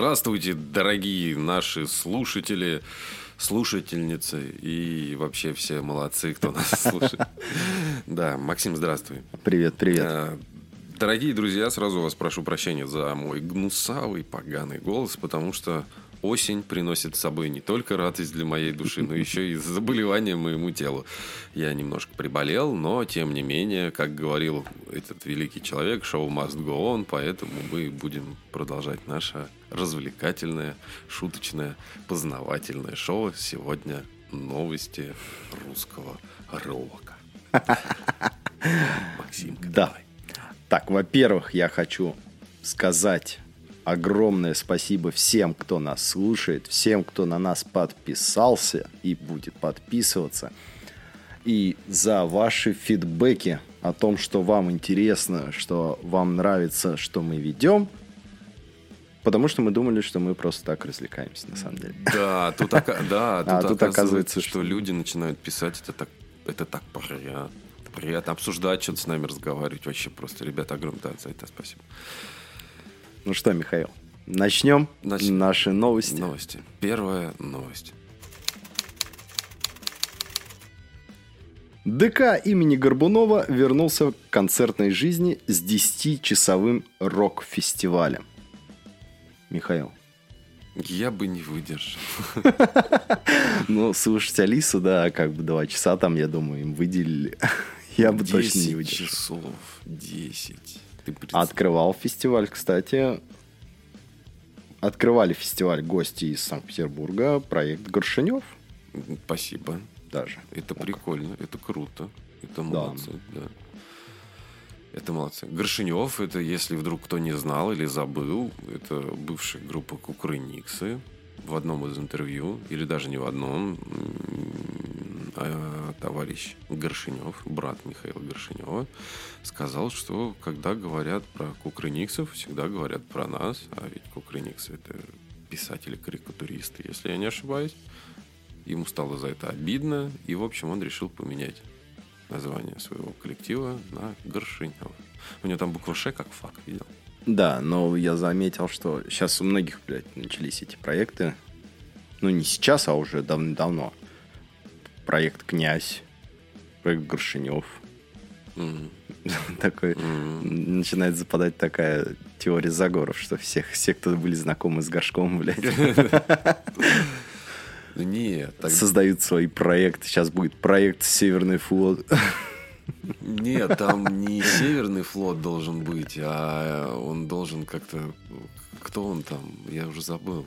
Здравствуйте, дорогие наши слушатели, слушательницы и вообще все молодцы, кто нас слушает. Да, Максим, здравствуй. Привет, привет. А, дорогие друзья, сразу вас прошу прощения за мой гнусавый, поганый голос, потому что осень приносит с собой не только радость для моей души, но еще и заболевание моему телу. Я немножко приболел, но тем не менее, как говорил этот великий человек, шоу must go on, поэтому мы будем продолжать наше развлекательное, шуточное, познавательное шоу. Сегодня новости русского рока. Максим, да. Давай. Так, во-первых, я хочу сказать огромное спасибо всем, кто нас слушает, всем, кто на нас подписался и будет подписываться. И за ваши фидбэки о том, что вам интересно, что вам нравится, что мы ведем. Потому что мы думали, что мы просто так развлекаемся, на самом деле. Да, тут, да, тут, а, тут оказывается, что люди начинают писать, это так, это так приятно. Приятно обсуждать, что-то с нами разговаривать. Вообще просто, ребята, огромное да, за это спасибо. Ну что, Михаил, начнем Нач... наши новости. Новости. Первая новость. ДК имени Горбунова вернулся к концертной жизни с 10-часовым рок-фестивалем. Михаил. Я бы не выдержал. Ну, слушать Алису, да, как бы два часа там, я думаю, им выделили. Я бы точно не выдержал. часов, 10. Ты Открывал фестиваль, кстати. Открывали фестиваль гости из Санкт-Петербурга, проект Горшинев. Спасибо. Даже. Это так. прикольно, это круто. Это молодцы, да. да. Это молодцы. Горшинев, это, если вдруг кто не знал или забыл, это бывшая группа Кукрыниксы. В одном из интервью, или даже не в одном, а, товарищ Горшинев, брат Михаила Горшинева, сказал, что когда говорят про кукрыниксов, всегда говорят про нас, а ведь кукрыниксы это писатели-карикатуристы, если я не ошибаюсь. Ему стало за это обидно, и, в общем, он решил поменять название своего коллектива на Горшинев. У него там буква «Ш» как фак, видел? Да, но я заметил, что сейчас у многих, блядь, начались эти проекты. Ну, не сейчас, а уже давно проект «Князь», проект Горшинев. Такой, начинает западать такая теория заговоров, что всех, все, кто были знакомы с Горшком, блядь. Нет. Создают свои проекты. Сейчас будет проект «Северный флот». Нет, там не Северный флот должен быть, а он должен как-то... Кто он там? Я уже забыл.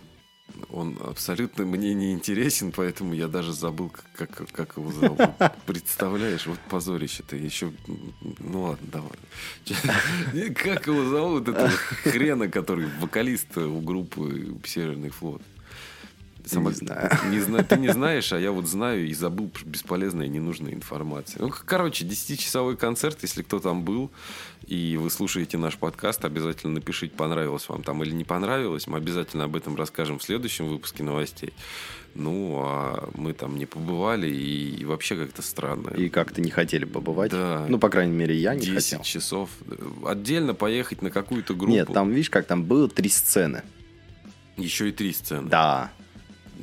Он абсолютно мне не интересен, поэтому я даже забыл, как, как, его зовут. Представляешь, вот позорище-то еще... Ну ладно, давай. Как его зовут, это хрена, который вокалист у группы «Северный флот». Сама... Не знаю. Не знаю. Ты не знаешь, а я вот знаю и забыл бесполезная и ненужная информация. Ну, короче, 10-часовой концерт, если кто там был, и вы слушаете наш подкаст, обязательно напишите, понравилось вам там или не понравилось. Мы обязательно об этом расскажем в следующем выпуске новостей. Ну, а мы там не побывали, и, и вообще как-то странно. И как-то не хотели побывать. Да. Ну, по крайней мере, я не 10 хотел. 10 часов. Отдельно поехать на какую-то группу. Нет, там, видишь, как там было три сцены. Еще и три сцены. Да.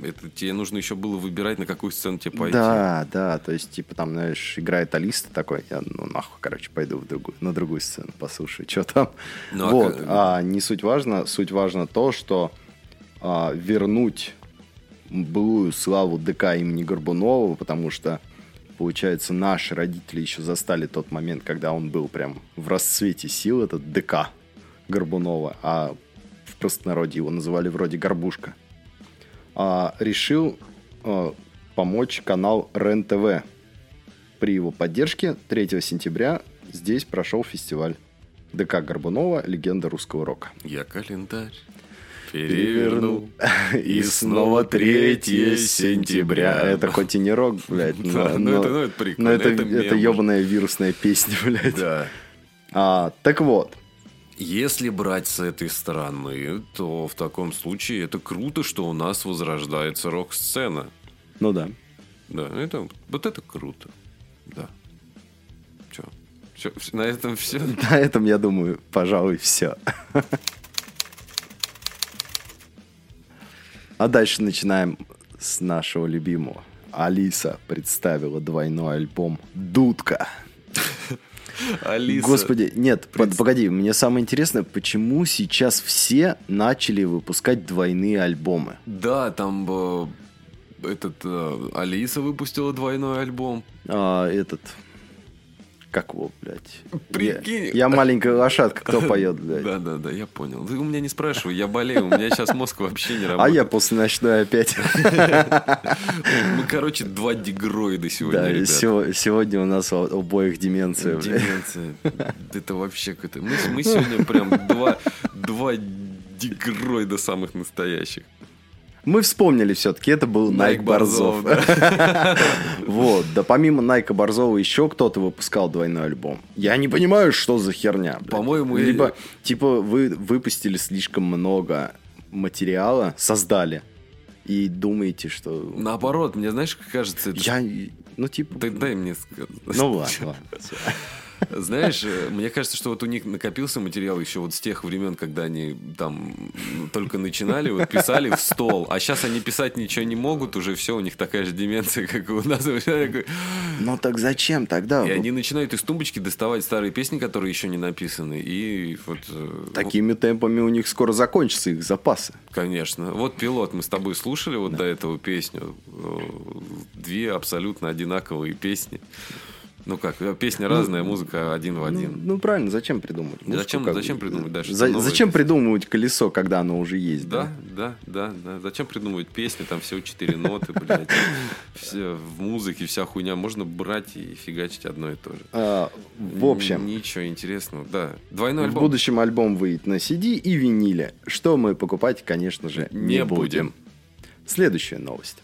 Это тебе нужно еще было выбирать, на какую сцену тебе пойти. Да, да, то есть, типа, там, знаешь, играет Алиста такой, я, ну, нахуй, короче, пойду в другую, на другую сцену, послушаю, что там. Ну, а вот, а, а не суть важно, суть важно то, что а, вернуть былую славу ДК имени Горбунова, потому что, получается, наши родители еще застали тот момент, когда он был прям в расцвете сил, этот ДК Горбунова, а в простонародье его называли вроде Горбушка, а, решил а, помочь канал РЕН-ТВ. При его поддержке 3 сентября здесь прошел фестиваль ДК Горбунова «Легенда русского рока». Я календарь перевернул. И снова 3 сентября. Это хоть и не рок, блядь, но, ну но- это- ну это прикольно, но это, это это, ебаная вирусная песня, блядь. Да. А, так вот, Если брать с этой стороны, то в таком случае это круто, что у нас возрождается рок-сцена. ну да. Да, это, вот это круто. Да. Че? на этом все. На этом, я думаю, пожалуй, все. А дальше начинаем с нашего любимого. Алиса представила двойной альбом «Дудка». Алиса. Господи, нет, под- погоди, мне самое интересное, почему сейчас все начали выпускать двойные альбомы? Да, там э, этот э, Алиса выпустила двойной альбом. А, этот... Как его, блядь? Прикинь. Я, я маленькая лошадка, кто поет, блядь? Да, да, да, я понял. Ты у меня не спрашивай, я болею, у меня сейчас мозг вообще не А работает. я после ночной опять. Мы, короче, два дегроида сегодня, Да, сегодня у нас у обоих деменция. Деменция. Это вообще какое-то... Мы, сегодня прям два, два дегроида самых настоящих. Мы вспомнили все-таки, это был Найк Борзов. Вот, да помимо Найка Борзова еще кто-то выпускал двойной альбом. Я не понимаю, что за херня. По-моему, Либо, типа, вы выпустили слишком много материала, создали, и думаете, что... Наоборот, мне знаешь, как кажется, это... Я, ну, типа... Ты дай мне сказать. Ну, ладно, ладно. Знаешь, э, мне кажется, что вот у них накопился материал еще вот с тех времен, когда они там ну, только начинали, вот писали в стол, а сейчас они писать ничего не могут, уже все, у них такая же деменция, как и у нас. И Ну, так зачем тогда? они начинают из тумбочки доставать старые песни, которые еще не написаны, и вот... э, ну, Такими темпами у них скоро закончатся их запасы. Конечно. Вот пилот мы с тобой слушали вот до этого песню. Э, Две абсолютно одинаковые песни. Ну как, песня разная, музыка один в Ну, один. ну, правильно, зачем придумывать? Музыку Зачем- как- зачем придумывать дальше? За- зачем придумывать колесо, когда оно уже есть? Да, да, да, да. Зачем придумывать песни, там всего четыре ноты, блядь. Все в музыке, вся хуйня. Можно брать и фигачить одно и то же. А, в общем, Ничего интересного, да. Двойной в альбом. будущем альбом выйдет на CD и виниле, что мы покупать, конечно же, не, Не будем. будем. Следующая новость.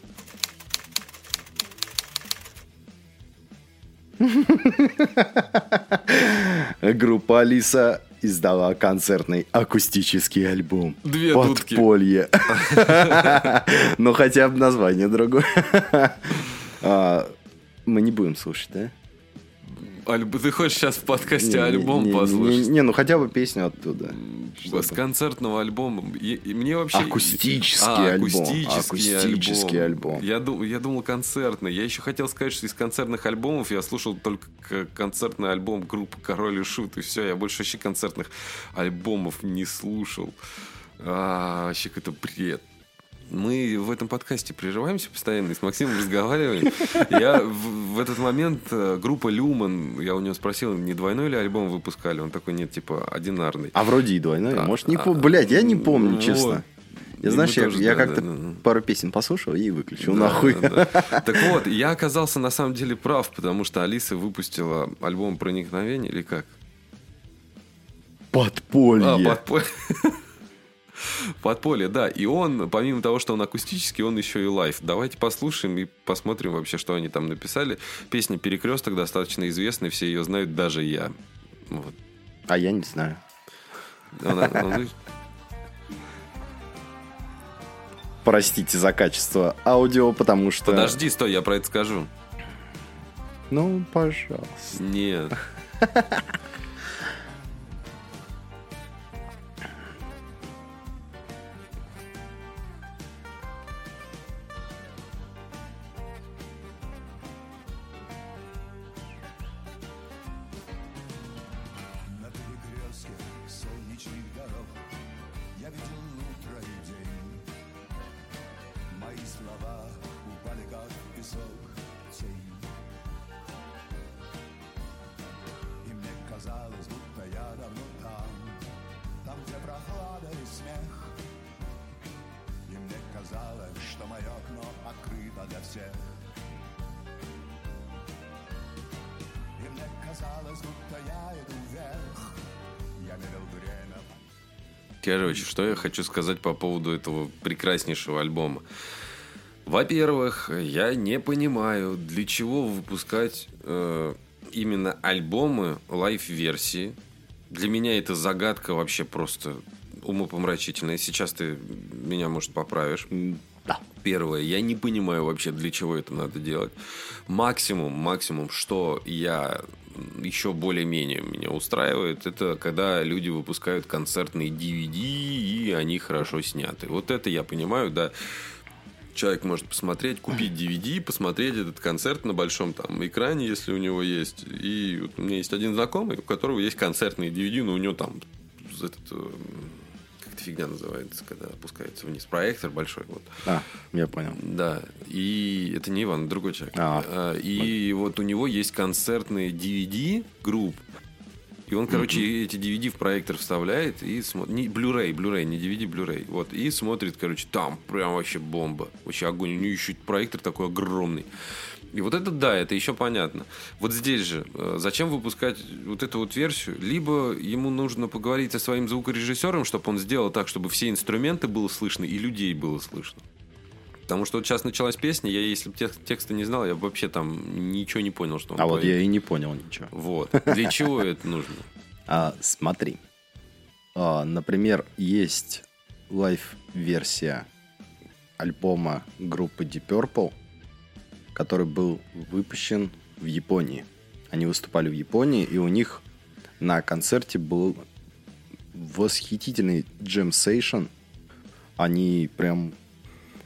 Группа Алиса издала концертный акустический альбом. Две. Подполье. Ну, хотя бы название другое. А, Мы не будем слушать, да? Альб- Ты хочешь сейчас в подкасте Не, альбом не, не, послушать? Не, не, ну хотя бы песню оттуда. С концертного альбома. И, и мне вообще... Акустический А, альбом. Акустический, Акустический альбом. Я, ду- я думал концертный. Я еще хотел сказать, что из концертных альбомов я слушал только концертный альбом группы Король и Шут. И все, я больше вообще концертных альбомов не слушал. А, вообще какой-то бред. Мы в этом подкасте прерываемся постоянно и с Максимом разговариваем. Я в, в этот момент э, группа Люман, я у него спросил, не двойной ли альбом выпускали? Он такой, нет, типа одинарный. А вроде и двойной. А, Может, не а, помню. Блядь, я не помню, вот. честно. И Я, знаешь, я, тоже, я да, как-то да, да. пару песен послушал и выключил. Да, нахуй. да, да. Так вот, я оказался на самом деле прав, потому что Алиса выпустила альбом «Проникновение» или как? Подполье. А, подполье. Подполье, да. И он, помимо того, что он акустический, он еще и live. Давайте послушаем и посмотрим вообще, что они там написали. Песня «Перекресток» достаточно известная, все ее знают, даже я. Вот. А я не знаю. Она- она- Простите за качество аудио, потому что... Подожди, стой, я про это скажу. Ну, пожалуйста. Нет. что я хочу сказать по поводу этого прекраснейшего альбома. Во-первых, я не понимаю, для чего выпускать э, именно альбомы live-версии. Для меня это загадка вообще просто умопомрачительная. Сейчас ты меня, может, поправишь. Да. Первое, я не понимаю вообще, для чего это надо делать. Максимум, максимум, что я еще более-менее меня устраивает, это когда люди выпускают концертные DVD, и они хорошо сняты. Вот это я понимаю, да. Человек может посмотреть, купить DVD, посмотреть этот концерт на большом там экране, если у него есть. И вот у меня есть один знакомый, у которого есть концертные DVD, но у него там этот, э, эта фигня называется, когда опускается вниз. Проектор большой. Вот. А, я понял. Да, и это не Иван, другой человек. А. А, и вот у него есть концертные DVD групп. И он, короче, эти DVD в проектор вставляет и смотрит. Не, Blu-ray, Blu-ray, не DVD, Blu-ray. Вот. И смотрит, короче, там прям вообще бомба. Вообще огонь. У него еще проектор такой огромный. И вот это да, это еще понятно. Вот здесь же, э, зачем выпускать вот эту вот версию? Либо ему нужно поговорить со своим звукорежиссером, чтобы он сделал так, чтобы все инструменты было слышно и людей было слышно. Потому что вот сейчас началась песня, я если бы тех- текста не знал, я бы вообще там ничего не понял, что он А вот поет. я и не понял ничего. Вот. Для чего это нужно? А, смотри. А, например, есть лайв-версия альбома группы Deep Purple, который был выпущен в Японии. Они выступали в Японии, и у них на концерте был восхитительный джем-сейшн. Они прям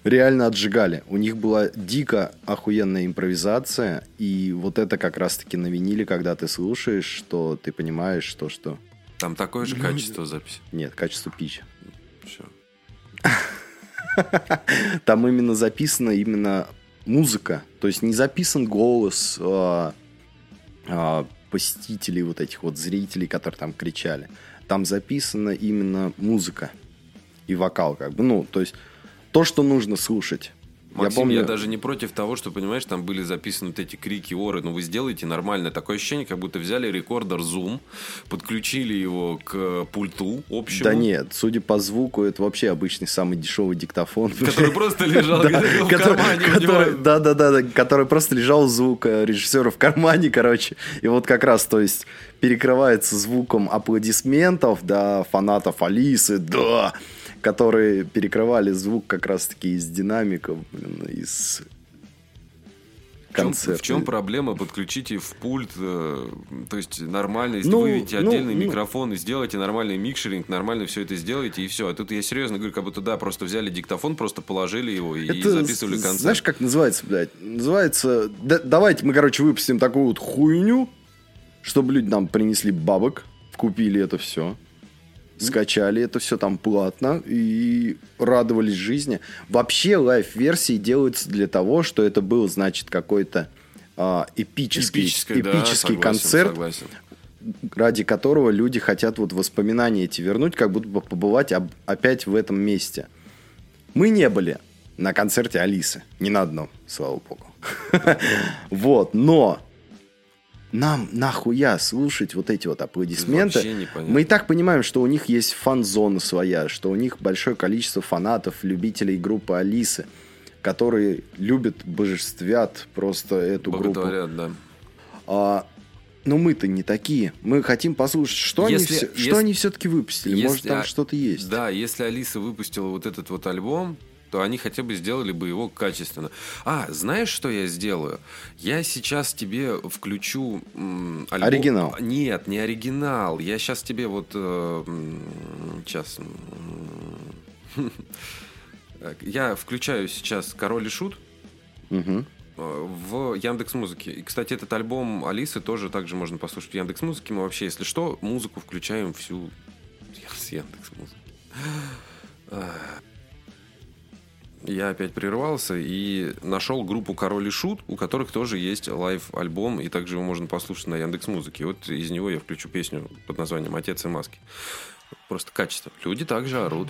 реально отжигали. У них была дико охуенная импровизация, и вот это как раз-таки на виниле, когда ты слушаешь, что ты понимаешь, что что... Там такое же качество записи. Нет, качество пич. Все. Там именно записана именно музыка. То есть не записан голос а, а, посетителей, вот этих вот зрителей, которые там кричали. Там записана именно музыка и вокал, как бы. Ну, то есть то, что нужно слушать. Максим, я помню, я даже не против того, что, понимаешь, там были записаны вот эти крики, оры. Ну, вы сделаете нормально. Такое ощущение, как будто взяли рекордер Zoom, подключили его к пульту общему. Да нет, судя по звуку, это вообще обычный самый дешевый диктофон. Который просто лежал в кармане у который- него. Да, да, да, да, который просто лежал звук э, режиссера в кармане, короче. И вот как раз, то есть, перекрывается звуком аплодисментов, да, фанатов Алисы, да, которые перекрывали звук как раз-таки из динамиков, блин, из В чем, концерта. в чем проблема? Подключите в пульт, э, то есть нормально, если Ну, выведите ну, отдельный ну. микрофон и сделайте нормальный микшеринг, нормально все это сделайте, и все. А тут я серьезно говорю, как будто да, просто взяли диктофон, просто положили его и Это, записывали концерт. Знаешь, как называется, блядь? Называется... да- давайте мы, короче, выпустим такую вот хуйню, чтобы люди нам принесли бабок, купили это все, скачали это все там платно и радовались жизни. Вообще live-версии делаются для того, что это был, значит, какой-то а, эпический, Эпическое, да, эпический согласен, концерт, согласен. ради которого люди хотят вот воспоминания эти вернуть, как будто бы побывать об- опять в этом месте. Мы не были на концерте Алисы. Ни на одном, слава богу. Вот, но нам нахуя слушать вот эти вот аплодисменты? Мы и так понимаем, что у них есть фан-зона своя, что у них большое количество фанатов, любителей группы Алисы, которые любят, божествят просто эту группу. Боготворят, да. А, но мы-то не такие. Мы хотим послушать, что, Если- они, все, если- что они все-таки выпустили. Может, Если, там а, что-то есть. Да, если Алиса выпустила вот этот вот альбом, то они хотя бы сделали бы его качественно. А, знаешь, что я сделаю? Я сейчас тебе включу м, альбом... Оригинал. Нет, не оригинал. Я сейчас тебе вот... э, сейчас... так, Я включаю сейчас «Король и Шут», э, в Яндекс Музыке. И, кстати, этот альбом Алисы тоже также можно послушать в Яндекс Музыке. Мы вообще, если что, музыку включаем всю с Яндекс Музыки. Я опять прервался и нашел группу Король и Шут, у которых тоже есть live-альбом, и также его можно послушать на Яндекс Музыке. Вот из него я включу песню под названием «Отец и маски». Просто качество. Люди также орут.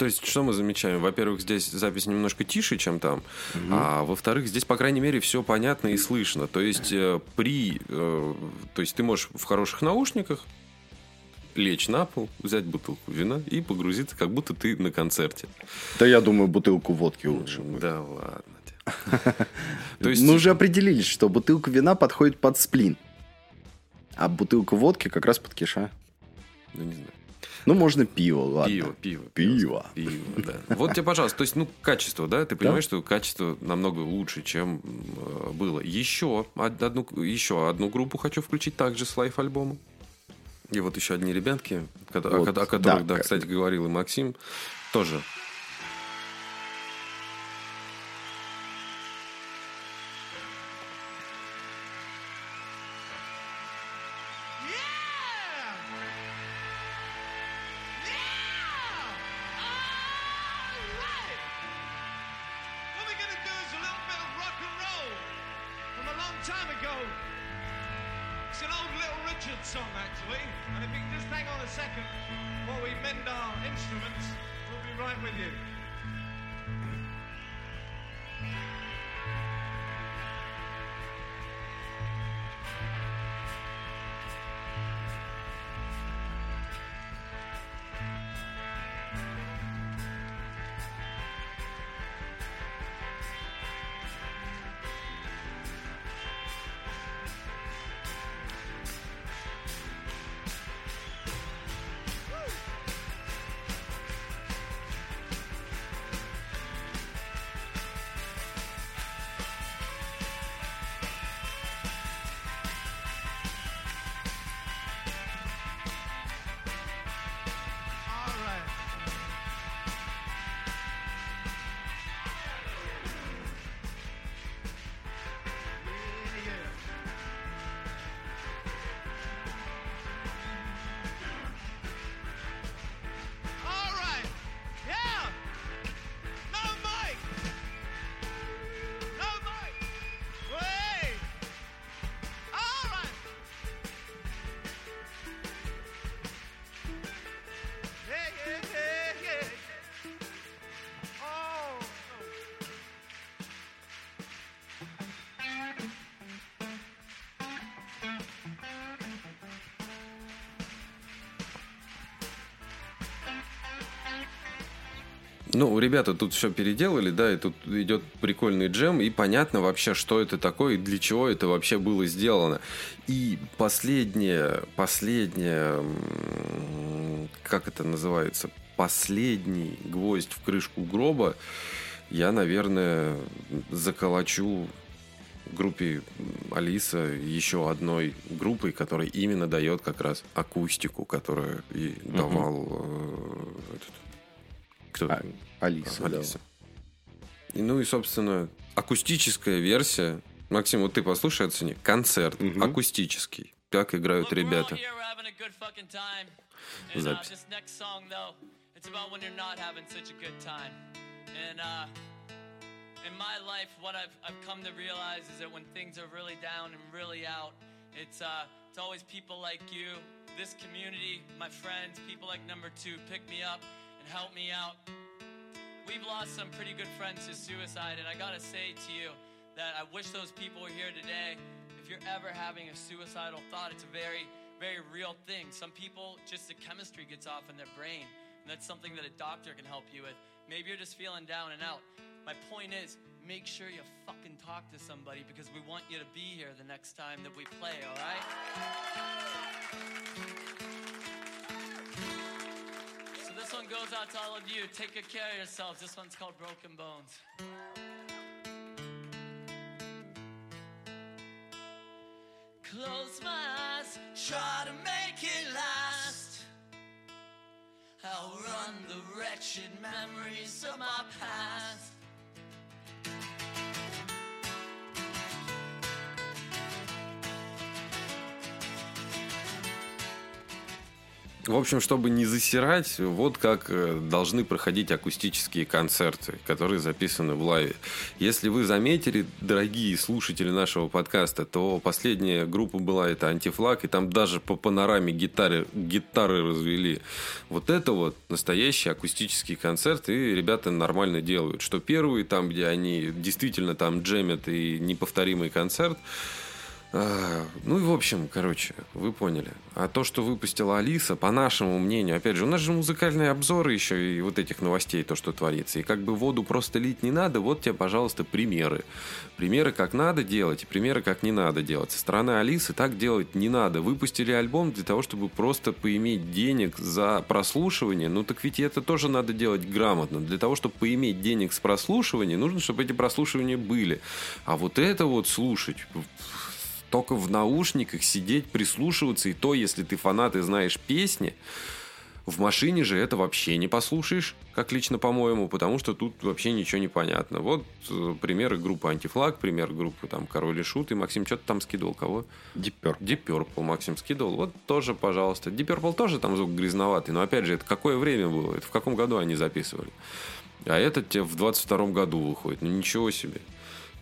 То есть, что мы замечаем? Во-первых, здесь запись немножко тише, чем там. А во-вторых, здесь, по крайней мере, все понятно и слышно. То есть, э, при... э, то есть, ты можешь в хороших наушниках лечь на пол, взять бутылку вина и погрузиться, как будто ты на концерте. Да я думаю, бутылку водки лучше. будет. Да ладно. То есть, Мы уже определились, что бутылка вина подходит под сплин. А бутылка водки как раз под киша. ну, не знаю. Ну, можно пиво, ладно. Пиво, пиво. Пиво. Пиво, да. Вот тебе, пожалуйста, то есть, ну, качество, да? Ты понимаешь, что качество намного лучше, чем э, было. Еще од- одну, еще одну группу хочу включить также с лайф-альбома. И вот еще одни ребятки, о, Вот, ко- о которых, да, да, кстати, говорил и Максим, тоже. Ну, ребята тут все переделали, да, и тут идет прикольный джем, и понятно вообще, что это такое, и для чего это вообще было сделано. И последнее, последнее, как это называется, последний гвоздь в крышку гроба я, наверное, заколочу группе Алиса еще одной группой, которая именно дает как раз акустику, которую и давал э, этот, кто? А, Алиса, да. Алиса. И, ну и, собственно, акустическая версия. Максим, вот ты послушай, оцени. Концерт Мгм. акустический. Как играют ребята. uh, Запись. it's about when you're not having such a good time. And uh, in my life, what I've, I've come to realize is that when things are really down and really out, it's uh, it's always people like you, this community, my friends, people like Number Two, pick me up help me out. We've lost some pretty good friends to suicide, and I gotta say to you that I wish those people were here today. If you're ever having a suicidal thought, it's a very, very real thing. Some people, just the chemistry gets off in their brain, and that's something that a doctor can help you with. Maybe you're just feeling down and out. My point is, make sure you fucking talk to somebody because we want you to be here the next time that we play, all right? This one goes out to all of you. Take good care of yourselves. This one's called Broken Bones. Close my eyes, try to make it last. I'll run the wretched memories of my past. В общем, чтобы не засирать, вот как э, должны проходить акустические концерты, которые записаны в лайве. Если вы заметили, дорогие слушатели нашего подкаста, то последняя группа была это «Антифлаг», и там даже по панораме гитары, гитары развели. Вот это вот настоящий акустический концерт, и ребята нормально делают. Что первый, там, где они действительно там джемят и неповторимый концерт, а, Ну и в общем, короче, вы поняли. А то, что выпустила Алиса, по нашему мнению, опять же, у нас же музыкальные обзоры еще и вот этих новостей, то, что творится. И как бы воду просто лить не надо, вот тебе, пожалуйста, примеры. Примеры, как надо делать, и примеры, как не надо делать. Со стороны Алисы так делать не надо. Выпустили альбом для того, чтобы просто поиметь денег за прослушивание. Ну так ведь это тоже надо делать грамотно. Для того, чтобы поиметь денег с прослушивания, нужно, чтобы эти прослушивания были. А вот это вот слушать только в наушниках сидеть, прислушиваться, и то, если ты фанат и знаешь песни, в машине же это вообще не послушаешь, как лично по-моему, потому что тут вообще ничего не понятно. Вот э, примеры группы Антифлаг, пример группы там Король и Шут, и Максим что-то там скидывал, кого? Deep Purple Максим скидывал. Вот тоже, пожалуйста. Purple тоже там звук грязноватый, но опять же, это какое время было? Это в каком году они записывали? А этот тебе в 22 году выходит. Ну ничего себе.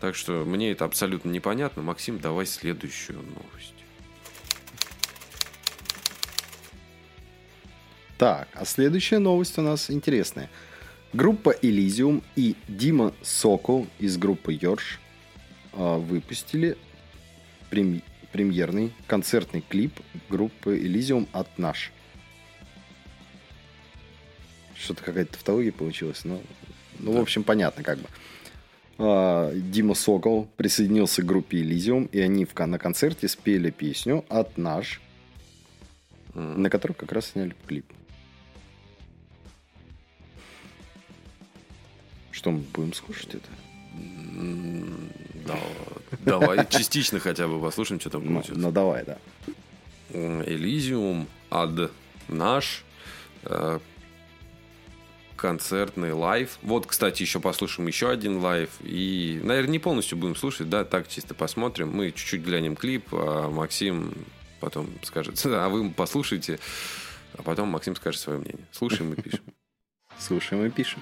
Так что мне это абсолютно непонятно. Максим, давай следующую новость. Так, а следующая новость у нас интересная. Группа Elysium и Дима Сокол из группы Йорш а, выпустили прем- премьерный концертный клип группы Elysium от Наш. Что-то какая-то тавтология получилась, но... Ну, в общем, понятно как бы. А, Дима Сокол присоединился к группе Elysium, и они в, на концерте спели песню от Наш, на которую как раз сняли клип. Что мы будем слушать это? Да, давай частично хотя бы послушаем, что там Ну, получится. ну, давай, да. Элизиум, Ад, наш, э, концертный live. Вот, кстати, еще послушаем еще один live. И, наверное, не полностью будем слушать, да, так чисто посмотрим. Мы чуть-чуть глянем клип, а Максим потом скажет, а вы послушайте, а потом Максим скажет свое мнение. Слушаем и пишем. Слушаем и пишем.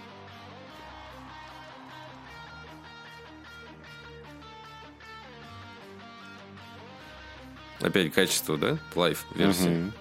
Опять качество, да? Лайв версия. Мгм.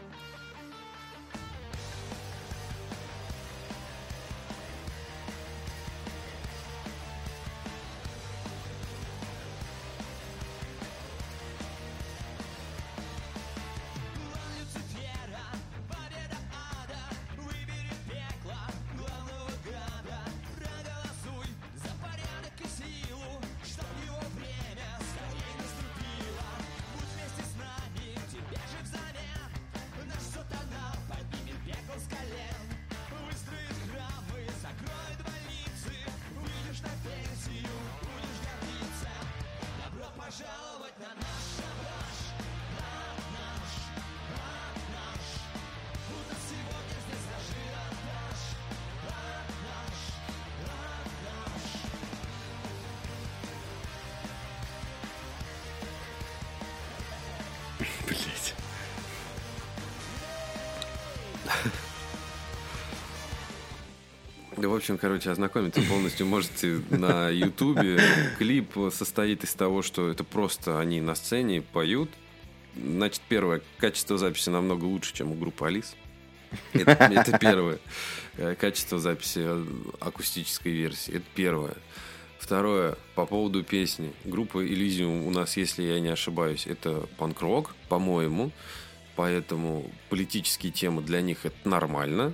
Блять. Да, в общем, короче, ознакомиться полностью можете на Ютубе. Клип состоит из того, что это просто они на сцене поют. Значит, первое, качество записи намного лучше, чем у группы Алис. Это, это первое. Э, Качество записи э, акустической версии. Это первое. Второе, по поводу песни. Группа Elysium у нас, если я не ошибаюсь, это панк-рок, по-моему. Поэтому политические темы для них это нормально.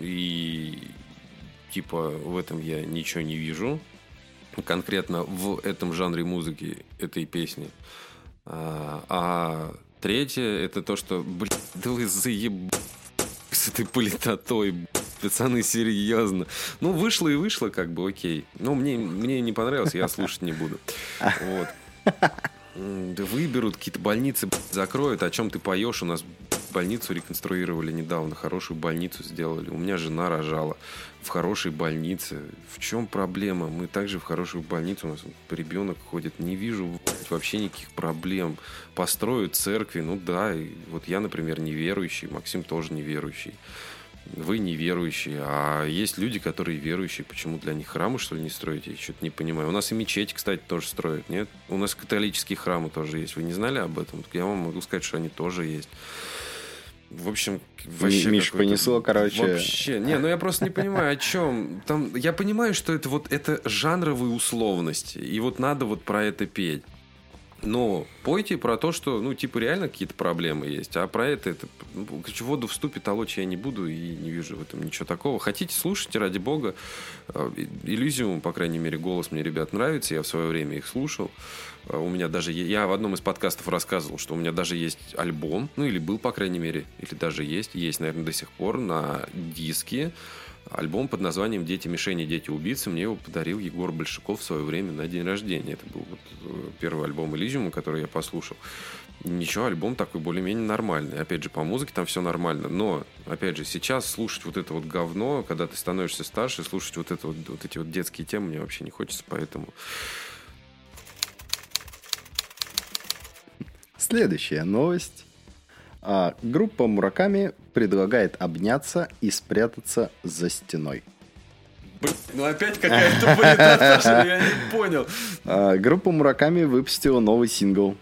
И типа в этом я ничего не вижу. Конкретно в этом жанре музыки этой песни. А, а третье это то, что, блин, да вы заеб... с этой политотой, б***ь, пацаны, серьезно. Ну, вышло и вышло, как бы, окей. Ну, мне, мне не понравилось, я слушать не буду. Вот. Выберут, какие-то больницы закроют, о чем ты поешь, у нас больницу реконструировали недавно, хорошую больницу сделали. У меня жена рожала в хорошей больнице. В чем проблема? Мы также в хорошую больницу, у нас ребенок ходит. Не вижу вообще никаких проблем. Построят церкви, ну да. И вот я, например, неверующий, Максим тоже неверующий. Вы неверующие, а есть люди, которые верующие. Почему для них храмы, что ли, не строить? Я что-то не понимаю. У нас и мечети, кстати, тоже строят, нет? У нас католические храмы тоже есть. Вы не знали об этом? Я вам могу сказать, что они тоже есть. В общем, вообще... Миш, понесло, короче. Вообще. Не, ну я просто не понимаю, о чем. Там, я понимаю, что это вот это жанровые условности. И вот надо вот про это петь. Но пойте про то, что, ну, типа, реально какие-то проблемы есть. А про это, это ну, в воду вступит, толочь я не буду и не вижу в этом ничего такого. Хотите, слушайте, ради бога. Э, Иллюзиум, по крайней мере, голос мне, ребят, нравится. Я в свое время их слушал. Э, У меня даже... Я в одном из подкастов рассказывал, что у меня даже есть альбом, ну, или был, по крайней мере, или даже есть, есть, наверное, до сих пор на диске. Альбом под названием «Дети мишени, дети убийцы». Мне его подарил Егор Большаков в свое время на день рождения. Это был вот э, первый альбом Элизиума, который я послушал. Ничего, альбом такой более-менее нормальный. Опять же, по музыке там все нормально. Но, опять же, сейчас слушать вот это вот говно, когда ты становишься старше, слушать вот, это вот, вот эти вот детские темы мне вообще не хочется, поэтому... Следующая новость. А, группа Мураками предлагает обняться и спрятаться за стеной. Блин, ну опять какая-то политоташа, я не понял. А, группа Мураками выпустила новый сингл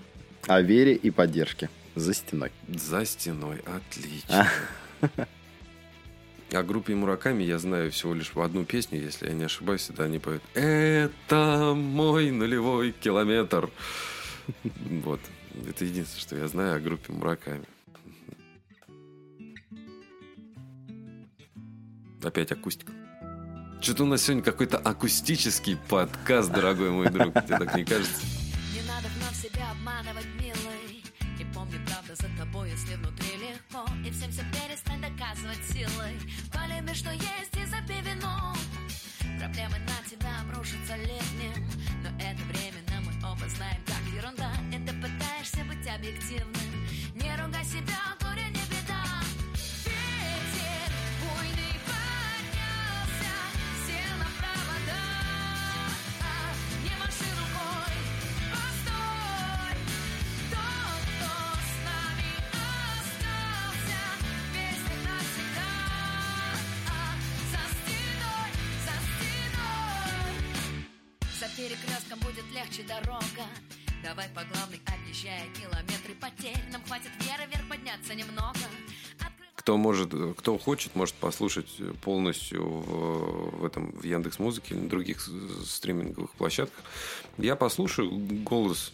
о вере и поддержке. За стеной. За стеной, отлично. О группе Мураками я знаю всего лишь одну песню, если я не ошибаюсь, это они поют «Это мой нулевой километр». Вот. Это единственное, что я знаю о группе Мураками. Опять акустика. Что-то у нас сегодня какой-то акустический подкаст, дорогой мой друг. Тебе так не кажется? Не надо вновь себя обманывать, милый И помни, правда за тобой, если внутри легко И всем все перестань доказывать силой Полюби, что есть, и запей вино Проблемы на тебя обрушатся летним Но это временно, мы оба знаем, как ерунда И ты пытаешься быть объективным Не ругай себя, горе не За перекрестком будет легче дорога. Давай по главной, объезжая километры потерь. Нам хватит веры вверх подняться немного. Кто может, кто хочет, может послушать полностью в, в этом в Яндекс Музыке или на других стриминговых площадках. Я послушаю голос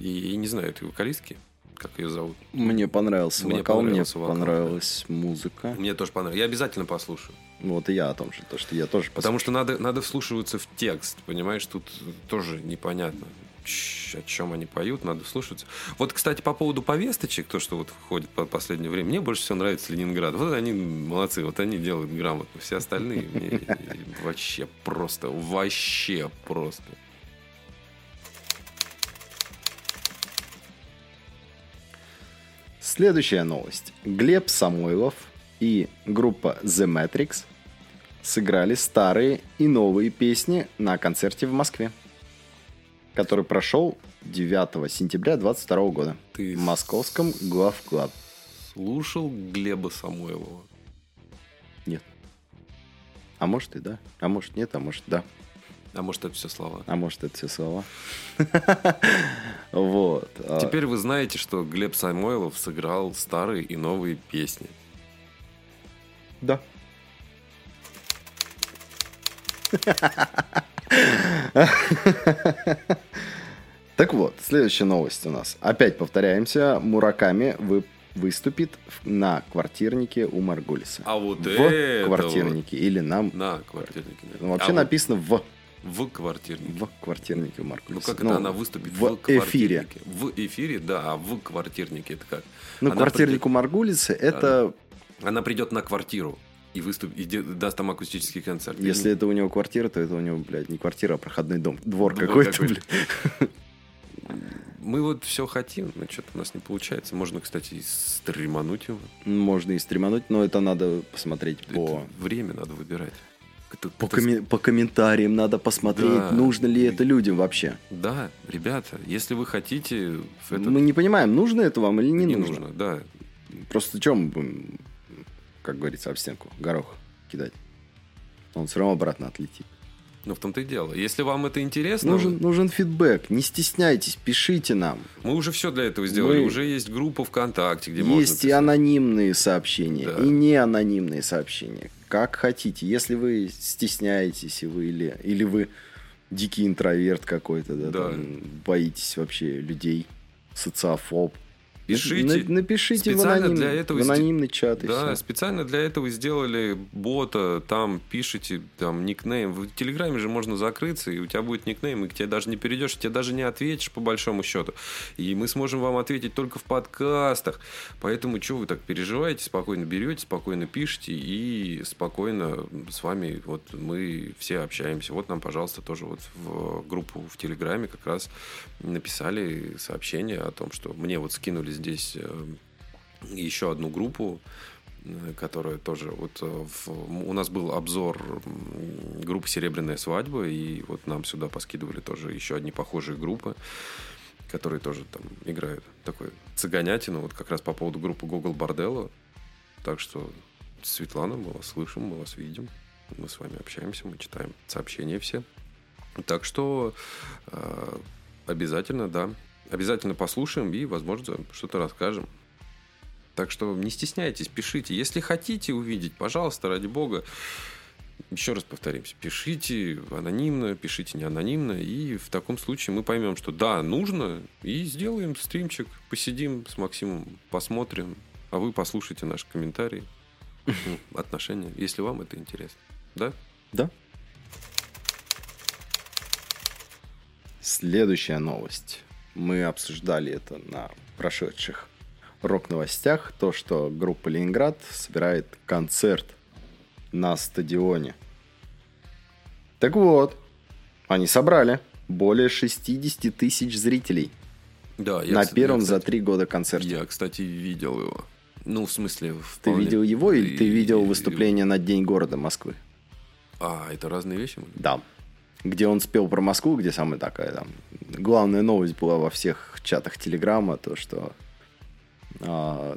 и, и не знаю этой вокалистки, как ее зовут. Мне понравился Мне вокал, мне понравился вокал, понравилась музыка. Мне тоже понравилось. Я обязательно послушаю. Вот и я о том же, то, что я тоже Потому что надо, надо вслушиваться в текст, понимаешь, тут тоже непонятно, о чем они поют, надо вслушиваться. Вот, кстати, по поводу повесточек, то, что вот входит по последнее время, мне больше всего нравится Ленинград. Вот они молодцы, вот они делают грамотно. Все остальные мне вообще просто, вообще просто. Следующая новость. Глеб Самойлов и группа The Matrix сыграли старые и новые песни на концерте в Москве, который прошел 9 сентября 2022 года Ты в московском главклаб. Слушал Глеба Самойлова? Нет. А может и да, а может нет, а может да, А может, это все слова? а может это все слова. Вот. а, Теперь вы знаете, что Глеб Самойлов сыграл старые и новые песни. Да. Так вот, следующая новость у нас. Опять повторяемся. Мураками вы, выступит в- на квартирнике у Маргулиса. А вот в это квартирнике или нам. На квартирнике. да. Ну, вообще А вот написано в, В квартирнике. в квартирнике у Ну Маргулиса. как это она выступит в эфире. квартирнике? В эфире, да, а в квартирнике это как? Ну, Она квартирник у Маргулиса это, придет- Она придет на квартиру и выступит, и де- даст там акустический концерт. если Или- это у него квартира, то это у него, блядь, не квартира, а проходной дом. Двор, Двор какой-то, какой-то. блядь. Мы вот все хотим, но что-то у нас не получается. Можно, кстати, и стримануть его. Можно и стримануть, но это надо посмотреть Это по... время надо выбирать. Это- По, это- коме- по комментариям надо посмотреть, Да. нужно ли это людям вообще. Да, ребята, если вы хотите этот- Мы не понимаем, нужно это вам или не, не нужно. нужно, да. Просто чем как говорится, об стенку, горох кидать? Он все равно обратно отлетит. Но в том-то и дело. Если вам это интересно, Нужен, нужен фидбэк, не стесняйтесь, пишите нам. мы уже все для этого сделали. Мы- Уже есть группа ВКонтакте, где Есть можно и писать. анонимные сообщения, Да. и неанонимные сообщения. Как хотите. Если вы стесняетесь, и вы, или, или вы дикий интроверт какой-то, да, Да. там, боитесь вообще людей, социофоб. Пишите. На- напишите в, Специально аноним- для этого в анонимный чат. и Да, всё. специально для этого сделали бота, там пишите, там никнейм. В Телеграме же можно закрыться, и у тебя будет никнейм, и к тебе даже не перейдешь, тебе даже не ответишь по большому счету. И мы сможем вам ответить только в подкастах. Поэтому, что вы так переживаете, спокойно берете, спокойно пишите, и спокойно с вами вот мы все общаемся. Вот нам, пожалуйста, тоже вот в группу в Телеграме как раз написали сообщение о том, что мне вот скинули здесь э, еще одну группу, э, которая тоже вот э, в- у нас был обзор группы Серебряная свадьба, и вот нам сюда поскидывали тоже еще одни похожие группы, которые тоже там играют такой цыганятину, вот как раз по поводу группы Google Борделло. Так что, Светлана, мы вас слышим, мы вас видим, мы с вами общаемся, мы читаем сообщения все. Так что э, обязательно, да, обязательно послушаем и, возможно, что-то расскажем. Так что не стесняйтесь, пишите. Если хотите увидеть, пожалуйста, ради бога, еще раз повторимся, пишите анонимно, пишите не анонимно, и в таком случае мы поймем, что да, нужно, и сделаем стримчик, посидим с Максимом, посмотрим, а вы послушайте наши комментарии, ну, отношения, если вам это интересно. Да? Да. Следующая новость. Мы обсуждали это на прошедших рок-новостях. То, что группа Ленинград собирает концерт на стадионе. Так вот, они собрали более 60 тысяч зрителей Да, на кстати, первом я, за кстати, три года концерте. Я, кстати, видел его. Ну, в смысле, Ты вполне. видел его или ты И- видел и- выступление на День города Москвы? А, это разные вещи? были? Да. Где он спел про Москву, где самая такая там... Главная новость была во всех чатах Телеграма, то, что а,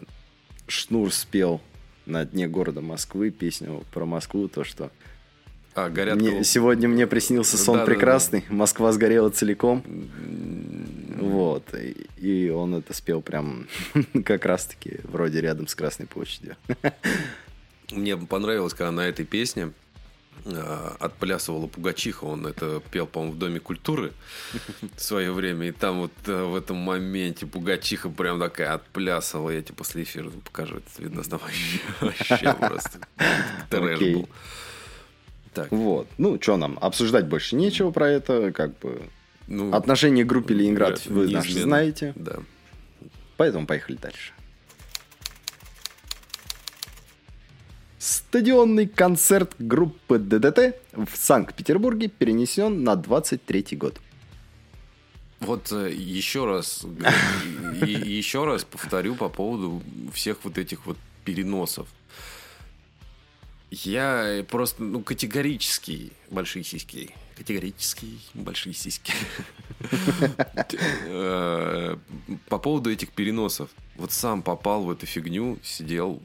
Шнур спел на дне города Москвы песню про Москву, то, что А, горят мне- сегодня мне приснился сон Да-да-да. прекрасный, Москва сгорела целиком. Вот. И, и он это спел прям как раз-таки вроде рядом с Красной площадью. Мне понравилось, когда на этой песне э, отплясывала Пугачиха. Он это пел, по-моему, в Доме культуры в свое время. И там вот э, в этом моменте Пугачиха прям такая отплясывала. Я тебе после эфира покажу этот видос. Там вообще, просто трэш был. Так, Вот. Ну, что нам, обсуждать больше нечего про это, как бы... ну, Отношение к группе Ленинград вы наши знаете, Да. поэтому поехали дальше. Стадионный концерт группы ДДТ в Санкт-Петербурге перенесен на 23 год. Вот э, еще раз, еще раз повторю по поводу всех вот этих вот переносов. Я просто, ну, категорически большие сиськи. Категорически большие сиськи. Э, По поводу этих переносов. Вот сам попал в эту фигню, сидел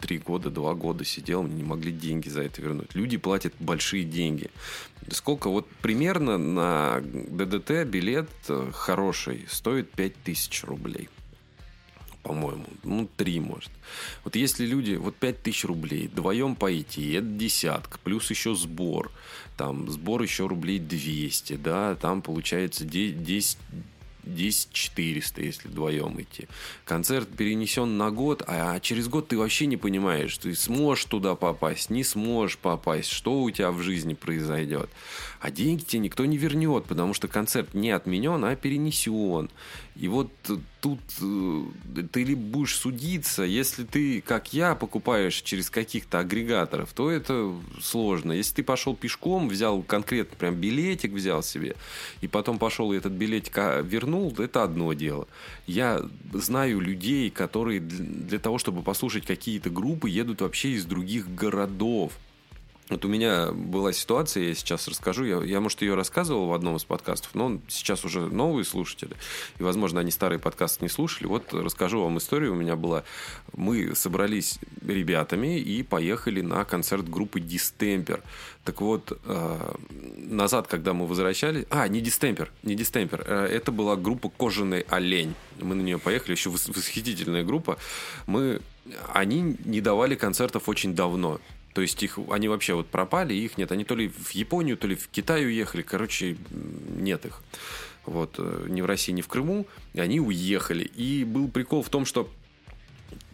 три года, два года сидел, не могли деньги за это вернуть. Люди платят большие деньги. Сколько? Вот примерно на ДДТ билет э, хороший стоит 5000 рублей. По-моему. Ну, три, может. Вот если люди, вот 5000 рублей, вдвоем пойти, это десятка, плюс еще сбор. Там сбор еще рублей 200, да, там получается 10, 10 400, если вдвоем идти. Концерт перенесен на год, а через год ты вообще не понимаешь, ты сможешь туда попасть, не сможешь попасть, что у тебя в жизни произойдет. А деньги тебе никто не вернет, потому что концерт не отменен, а перенесен. И вот тут э, ты либо будешь судиться, если ты, как я, покупаешь через каких-то агрегаторов, то это сложно. Если ты пошел пешком, взял конкретно прям билетик, взял себе, и потом пошел и этот билетик а, вернул, это одно дело. Я знаю людей, которые для того, чтобы послушать какие-то группы, едут вообще из других городов. Вот у меня была ситуация, я сейчас расскажу. Я, я, может, ее рассказывал в одном из подкастов, но сейчас уже новые слушатели. И, возможно, они старые подкасты не слушали. Вот расскажу вам историю. У меня была... Мы собрались ребятами и поехали на концерт группы Дистемпер. Так вот, э, назад, когда мы возвращались... А, не Дистемпер, не Дистемпер. Э, это была группа «Кожаный олень». Мы на нее поехали. Еще вос- восхитительная группа. Мы... Они не давали концертов очень давно. То есть их, они вообще вот пропали, их нет. Они то ли в Японию, то ли в Китай уехали. Короче, нет их. Вот, э, ни в России, ни в Крыму. И они уехали. И был прикол в том, что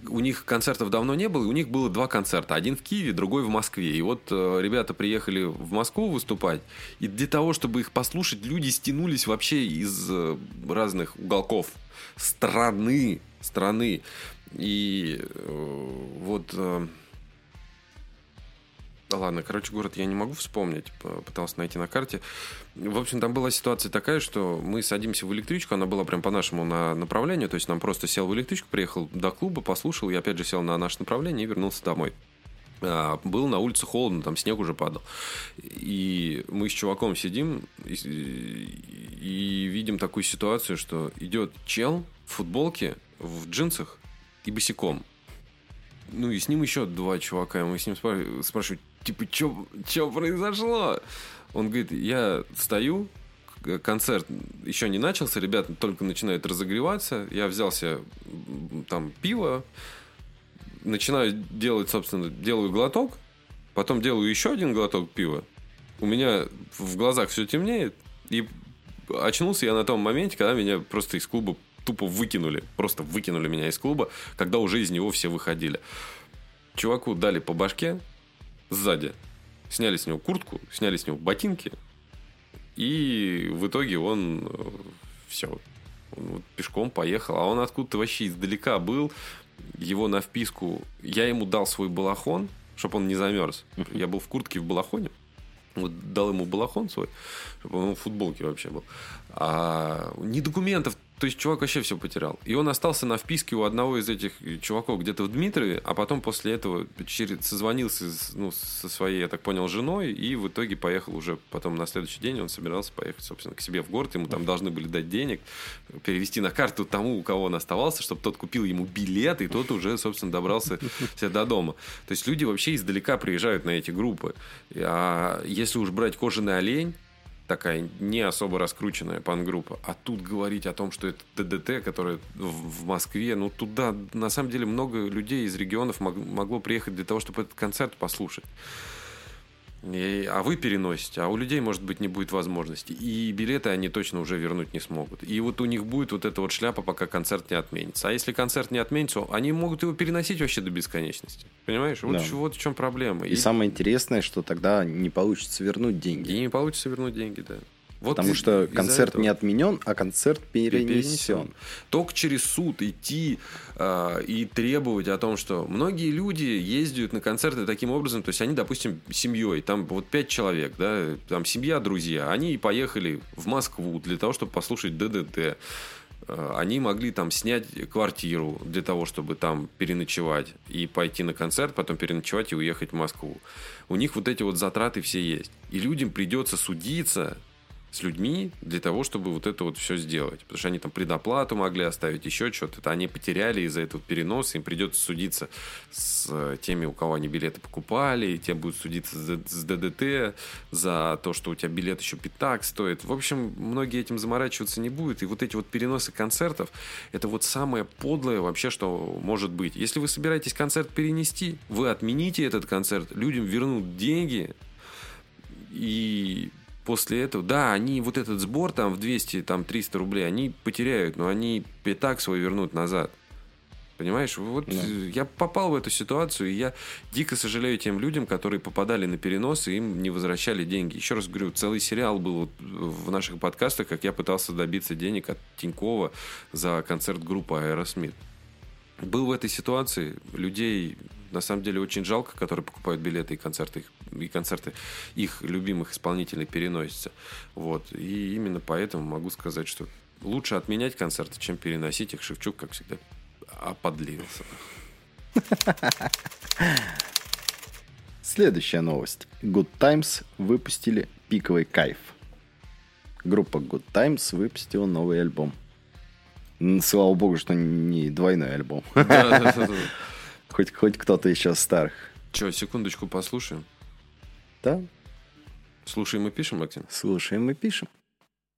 у них концертов давно не было, и у них было два концерта. Один в Киеве, другой в Москве. И вот э, ребята приехали в Москву выступать, и для того, чтобы их послушать, люди стянулись вообще из э, разных уголков страны, страны. И э, вот... э, да ладно, короче, город я не могу вспомнить, пытался найти на карте. В общем, там была ситуация такая, что мы садимся в электричку, она была прям по нашему на направлению, то есть нам просто сел в электричку, приехал до клуба, послушал, и опять же сел на наше направление и вернулся домой. А, Было на улице холодно, там снег уже падал. И мы с чуваком сидим и, и видим такую ситуацию, что идет чел в футболке, в джинсах и босиком. Ну и с ним еще два чувака. и Мы с ним спра- спрашиваем, типа, что произошло? Он говорит, я стою, к- концерт еще не начался, ребята только начинают разогреваться. Я взялся там пиво, начинаю делать, собственно, делаю глоток, потом делаю еще один глоток пива. У меня в глазах все темнеет, и очнулся я на том моменте, когда меня просто из клуба тупо выкинули. Просто выкинули меня из клуба, когда уже из него все выходили. Чуваку дали по башке сзади. Сняли с него куртку, сняли с него ботинки. И в итоге он все. Он вот пешком поехал. А он откуда-то вообще издалека был. Его на вписку... Я ему дал свой балахон, чтобы он не замерз. Я был в куртке в балахоне. Вот дал ему балахон свой, чтобы он в футболке вообще был. А ни документов, то есть чувак вообще все потерял. И он остался на вписке у одного из этих чуваков где-то в Дмитрове, а потом после этого через, созвонился ну, со своей, я так понял, женой, и в итоге поехал уже потом на следующий день, он собирался поехать, собственно, к себе в город, ему там должны были дать денег, перевести на карту тому, у кого он оставался, чтобы тот купил ему билет, и тот уже, собственно, добрался себе до дома. То есть люди вообще издалека приезжают на эти группы. А если уж брать кожаный олень, такая не особо раскрученная пан-группа. А тут говорить о том, что это ДДТ, которая в Москве, ну туда на самом деле много людей из регионов мог- могло приехать для того, чтобы этот концерт послушать. И- а вы переносите, а у людей, может быть, не будет возможности. И билеты они точно уже вернуть не смогут. И вот у них будет вот эта вот шляпа, пока концерт не отменится. А если концерт не отменится, они могут его переносить вообще до бесконечности. Понимаешь? Вот, Да. в- вот в чем проблема. И самое интересное, что тогда не получится вернуть деньги. И не получится вернуть деньги, да. Вот Потому из- что концерт этого. не отменен, а концерт перенесен. перенесен. Только через суд идти а, и требовать о том, что многие люди ездят на концерты таким образом, то есть они, допустим, семьей, там вот пять человек, да, там семья, друзья, они и поехали в Москву для того, чтобы послушать ДДТ. А, Они могли там снять квартиру для того, чтобы там переночевать и пойти на концерт, потом переночевать и уехать в Москву. У них вот эти вот затраты все есть. И людям придется судиться с людьми для того, чтобы вот это вот все сделать. Потому что они там предоплату могли оставить, еще что-то. Это они потеряли из-за этого переноса. Им придется судиться с э, теми, у кого они билеты покупали. И те будут судиться с ДДТ за то, что у тебя билет еще пятак стоит. В общем, многие этим заморачиваться не будут. И вот эти вот переносы концертов, это вот самое подлое вообще, что может быть. Если вы собираетесь концерт перенести, вы отмените этот концерт, людям вернут деньги, и после этого, да, они вот этот сбор там в 200, там 300 рублей, они потеряют, но они пятак свой вернут назад. Понимаешь, вот э, я попал в эту ситуацию, и я дико сожалею тем людям, которые попадали на перенос, и им не возвращали деньги. Еще раз говорю, целый сериал был в наших подкастах, как я пытался добиться денег от Тинькова за концерт группы Aerosmith. Был в этой ситуации, людей на самом деле очень жалко, которые покупают билеты и концерты их, и концерты их любимых исполнителей переносятся. Вот. И именно поэтому могу сказать, что лучше отменять концерты, чем переносить их. Шевчук, как всегда, оподлился. Следующая новость. Good Times выпустили «Пиковый кайф». Группа Good Times выпустила новый альбом. Слава богу, что не двойной альбом. Хоть, хоть кто-то еще старых. Че, секундочку послушаем. Да, Слушаем и пишем, Максим? слушаем и пишем.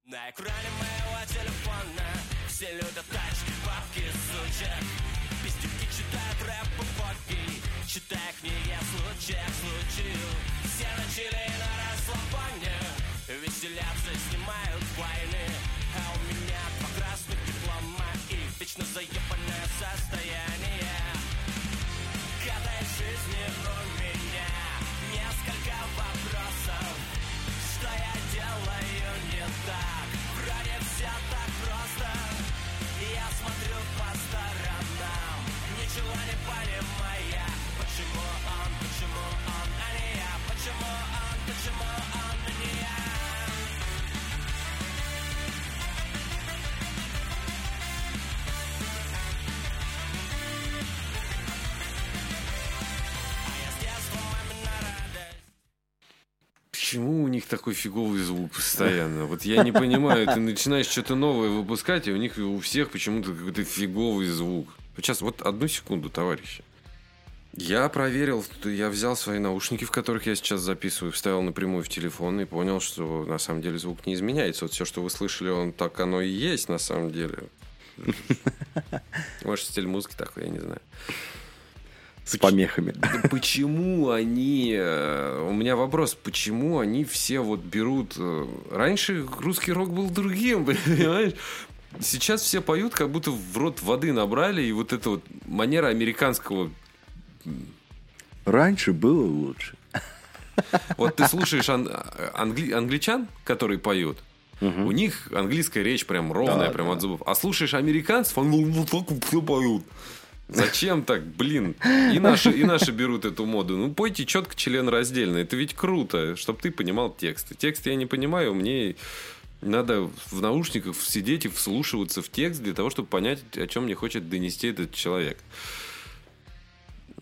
На экране моего телефона. Все любят тачки, бабки, сучек Пиздюки читают рэп и поки. Читая книги о случаях случаю Все начали на расслабоне. Веселятся, снимают войны Почему у них такой фиговый звук постоянно? Вот я не понимаю, ты начинаешь что-то новое выпускать, и у них у всех почему-то какой-то фиговый звук. Сейчас, вот одну секунду, товарищи. Я проверил, я взял свои наушники, в которых я сейчас записываю, вставил напрямую в телефон и понял, что на самом деле звук не изменяется. Вот все, что вы слышали, он так оно и есть на самом деле. Может, стиль музыки такой, я не знаю. С помехами. Почему они... э, У меня вопрос, почему они все вот берут... э, Раньше русский рок был другим, понимаешь? Сейчас все поют, как будто в рот воды набрали, и вот эта вот манера американского... Раньше было лучше. Вот ты слушаешь ан- англи- англичан, которые поют, у них английская речь прям ровная, Да, прям да. от зубов. А слушаешь американцев, они вот так вот все поют. Зачем так, блин? И наши, и наши берут эту моду. Ну, пойте четко член раздельно. Это ведь круто, чтобы ты понимал текст. Текст я не понимаю, мне надо в наушниках сидеть и вслушиваться в текст для того, чтобы понять, о чем мне хочет донести этот человек.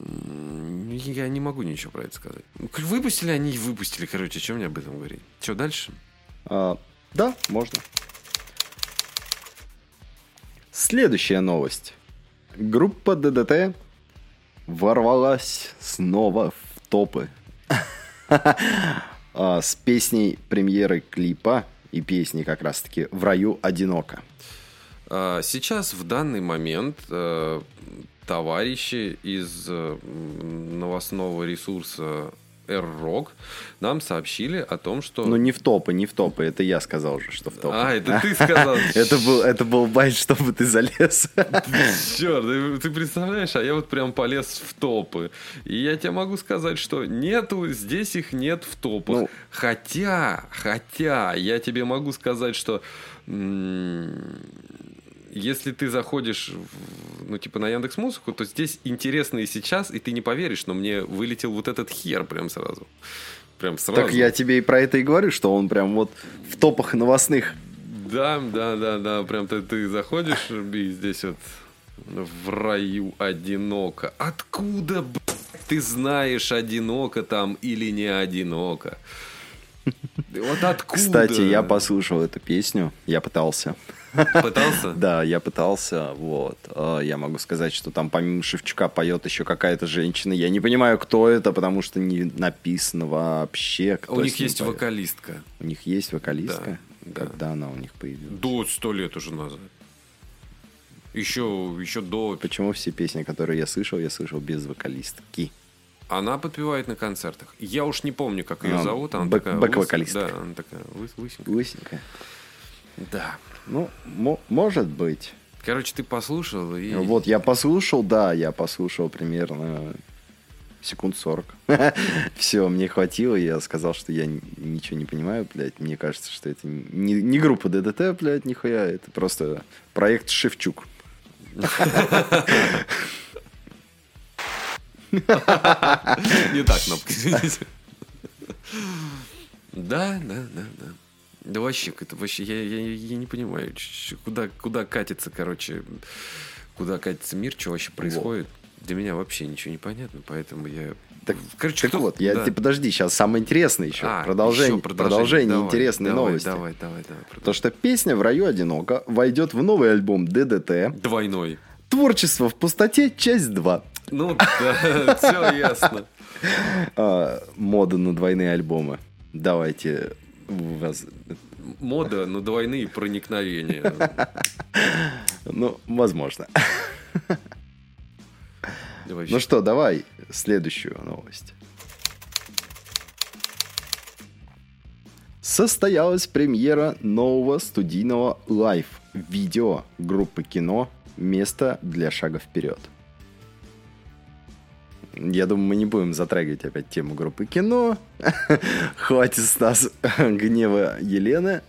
Я не могу ничего про это сказать. Ну, Выпустили они и выпустили, короче, о чем мне об этом говорить? Что дальше? А, да, можно. Следующая новость. Группа ДДТ ворвалась снова в топы. А, С песней премьеры клипа и песни как раз-таки «В раю одиноко». А, Сейчас, в данный момент, э, товарищи из новостного ресурса R-Rock нам сообщили о том, что... Ну, не в топы, не в топы. Это я сказал уже, что в топы. А, это ты сказал. Это был, это был байт, чтобы ты залез. Черт, ты представляешь, а я вот прям полез в топы. И я тебе могу сказать, что нету, здесь их нет в топах. Ну. Хотя, хотя, я тебе могу сказать, что если ты заходишь, в- ну, типа, на Яндекс Музыку, то здесь интересно и сейчас, и ты не поверишь, но мне вылетел вот этот хер прям сразу. Прям сразу. Так я тебе и про это и говорю, что он прям вот в топах новостных. Да, да, да, да, прям ты, ты заходишь и здесь вот в раю одиноко. Откуда, блядь, ты знаешь, одиноко там или не одиноко? Вот откуда? Кстати, я послушал эту песню, я пытался. Пытался? Да, я пытался, вот. А, Я могу сказать, что там помимо Шевчука поет еще какая-то женщина. Я не понимаю, кто это, потому что не написано вообще, У них есть поет. вокалистка. У них есть вокалистка? Да, да. Когда она у них появилась? До сто лет уже назад. Еще, еще до... Почему все песни, которые я слышал, я слышал без вокалистки? Она подпевает на концертах. Я уж не помню, как ее А, зовут. Она бэк- такая бэк-вокалистка. лыс- Да, она такая лыс- лысенькая. Лысенькая. Да. Ну, мо- может быть. Короче, ты послушал и... Вот, я послушал, да, я послушал примерно секунд 40. Все, мне хватило, я сказал, что я ничего не понимаю, блядь. Мне кажется, что это не, не группа ДДТ, блядь, нихуя, это просто проект Шевчук. Не так кнопка, извините. Да, да, да, да. Да вообще, это вообще, я, я, я не понимаю, куда, куда катится, короче, куда катится мир, что вообще происходит. Для меня вообще ничего не понятно, поэтому я... Так, короче, так кто- вот, я, да. ты подожди, сейчас самое интересное еще. А, продолжение, еще продолжение, Давай, интересной давай, новости. Давай, давай, давай. То, продолжай. что песня «В раю одиноко» войдет в новый альбом ДДТ Двойной. «Творчество в пустоте. Часть 2». Ну, да, все ясно. А, мода на двойные альбомы. Давайте вас... Мода на двойные проникновения. Ну, возможно. Ну что, давай следующую новость. Состоялась премьера нового студийного лайв-видео группы кино «Место для шага вперед». Я думаю, мы не будем затрагивать опять тему группы кино. Хватит с нас гнева Елены.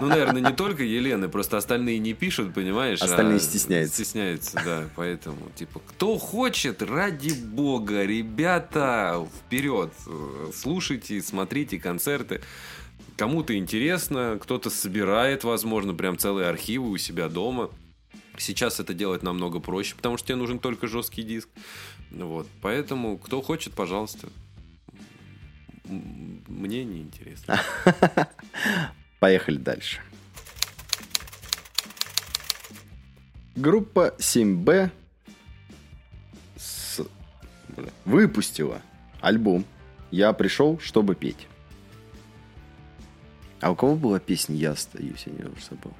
Ну, наверное, не только Елены, просто остальные не пишут, понимаешь? Остальные а стесняются. Стесняются, да. Поэтому, типа, кто хочет, ради бога, ребята, вперед. Слушайте, смотрите концерты. Кому-то интересно, кто-то собирает, возможно, прям целые архивы у себя дома. Сейчас это делать намного проще, потому что тебе нужен только жесткий диск. Вот. Поэтому, кто хочет, пожалуйста. Мне не интересно. Поехали дальше. Группа 7B с- выпустила альбом «Я пришел, чтобы петь». А у кого была песня «Я остаюсь», я не уже забыл.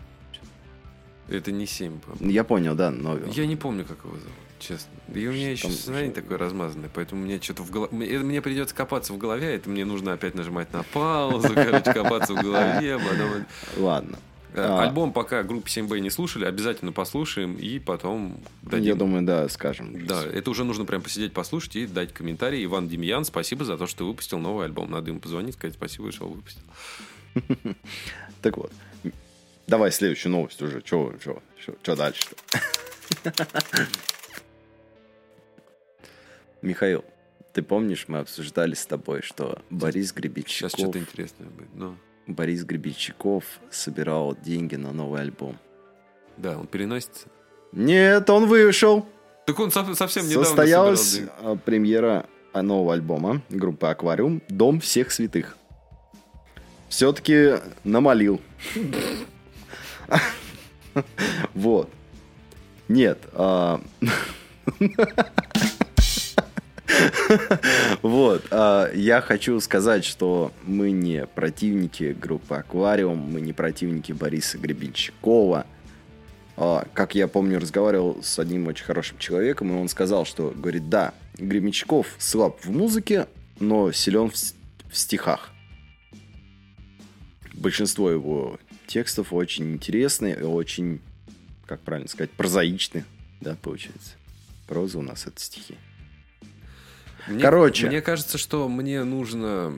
Это не 7, по Ну, Я понял, да, Новел. Я не помню, как его зовут, честно. И у меня еще Там- сознание такое размазанное, поэтому мне что-то в голове... Мне, придется копаться в голове, а это мне нужно опять нажимать на паузу, короче, копаться в голове. потом- Ладно. Э, А. Альбом пока группы 7B не слушали, обязательно послушаем и потом дадим. Я думаю, да, скажем. Да, это уже нужно прям посидеть, послушать и дать комментарий. Иван Демьян, спасибо за то, что выпустил новый альбом. Надо ему позвонить, сказать спасибо, что выпустил. Так вот. Давай следующую новость уже. Че дальше-то? Михаил, ты помнишь, мы обсуждали с тобой, что Борис Сейчас Гребенщиков, что-то интересное будет. Ну, Борис Гребенщиков собирал деньги на новый альбом. да, он переносится. Нет, он вышел. Так он со- совсем недавно Состоялась собирал деньги. а, премьера а, нового альбома группы Аквариум «Дом всех святых». Все-таки намолил. Вот. Нет. Вот. а, Я хочу сказать, что мы не противники группы Аквариум, мы не противники Бориса Гребенщикова. А, Как я помню, разговаривал с одним очень хорошим человеком, и он сказал, что, говорит, да, Гребенщиков слаб в музыке, но силен в стихах. Большинство его текстов очень интересные и очень, как правильно сказать, прозаичны, да, получается. Проза у нас это стихи. Мне, Короче. Мне кажется, что мне нужно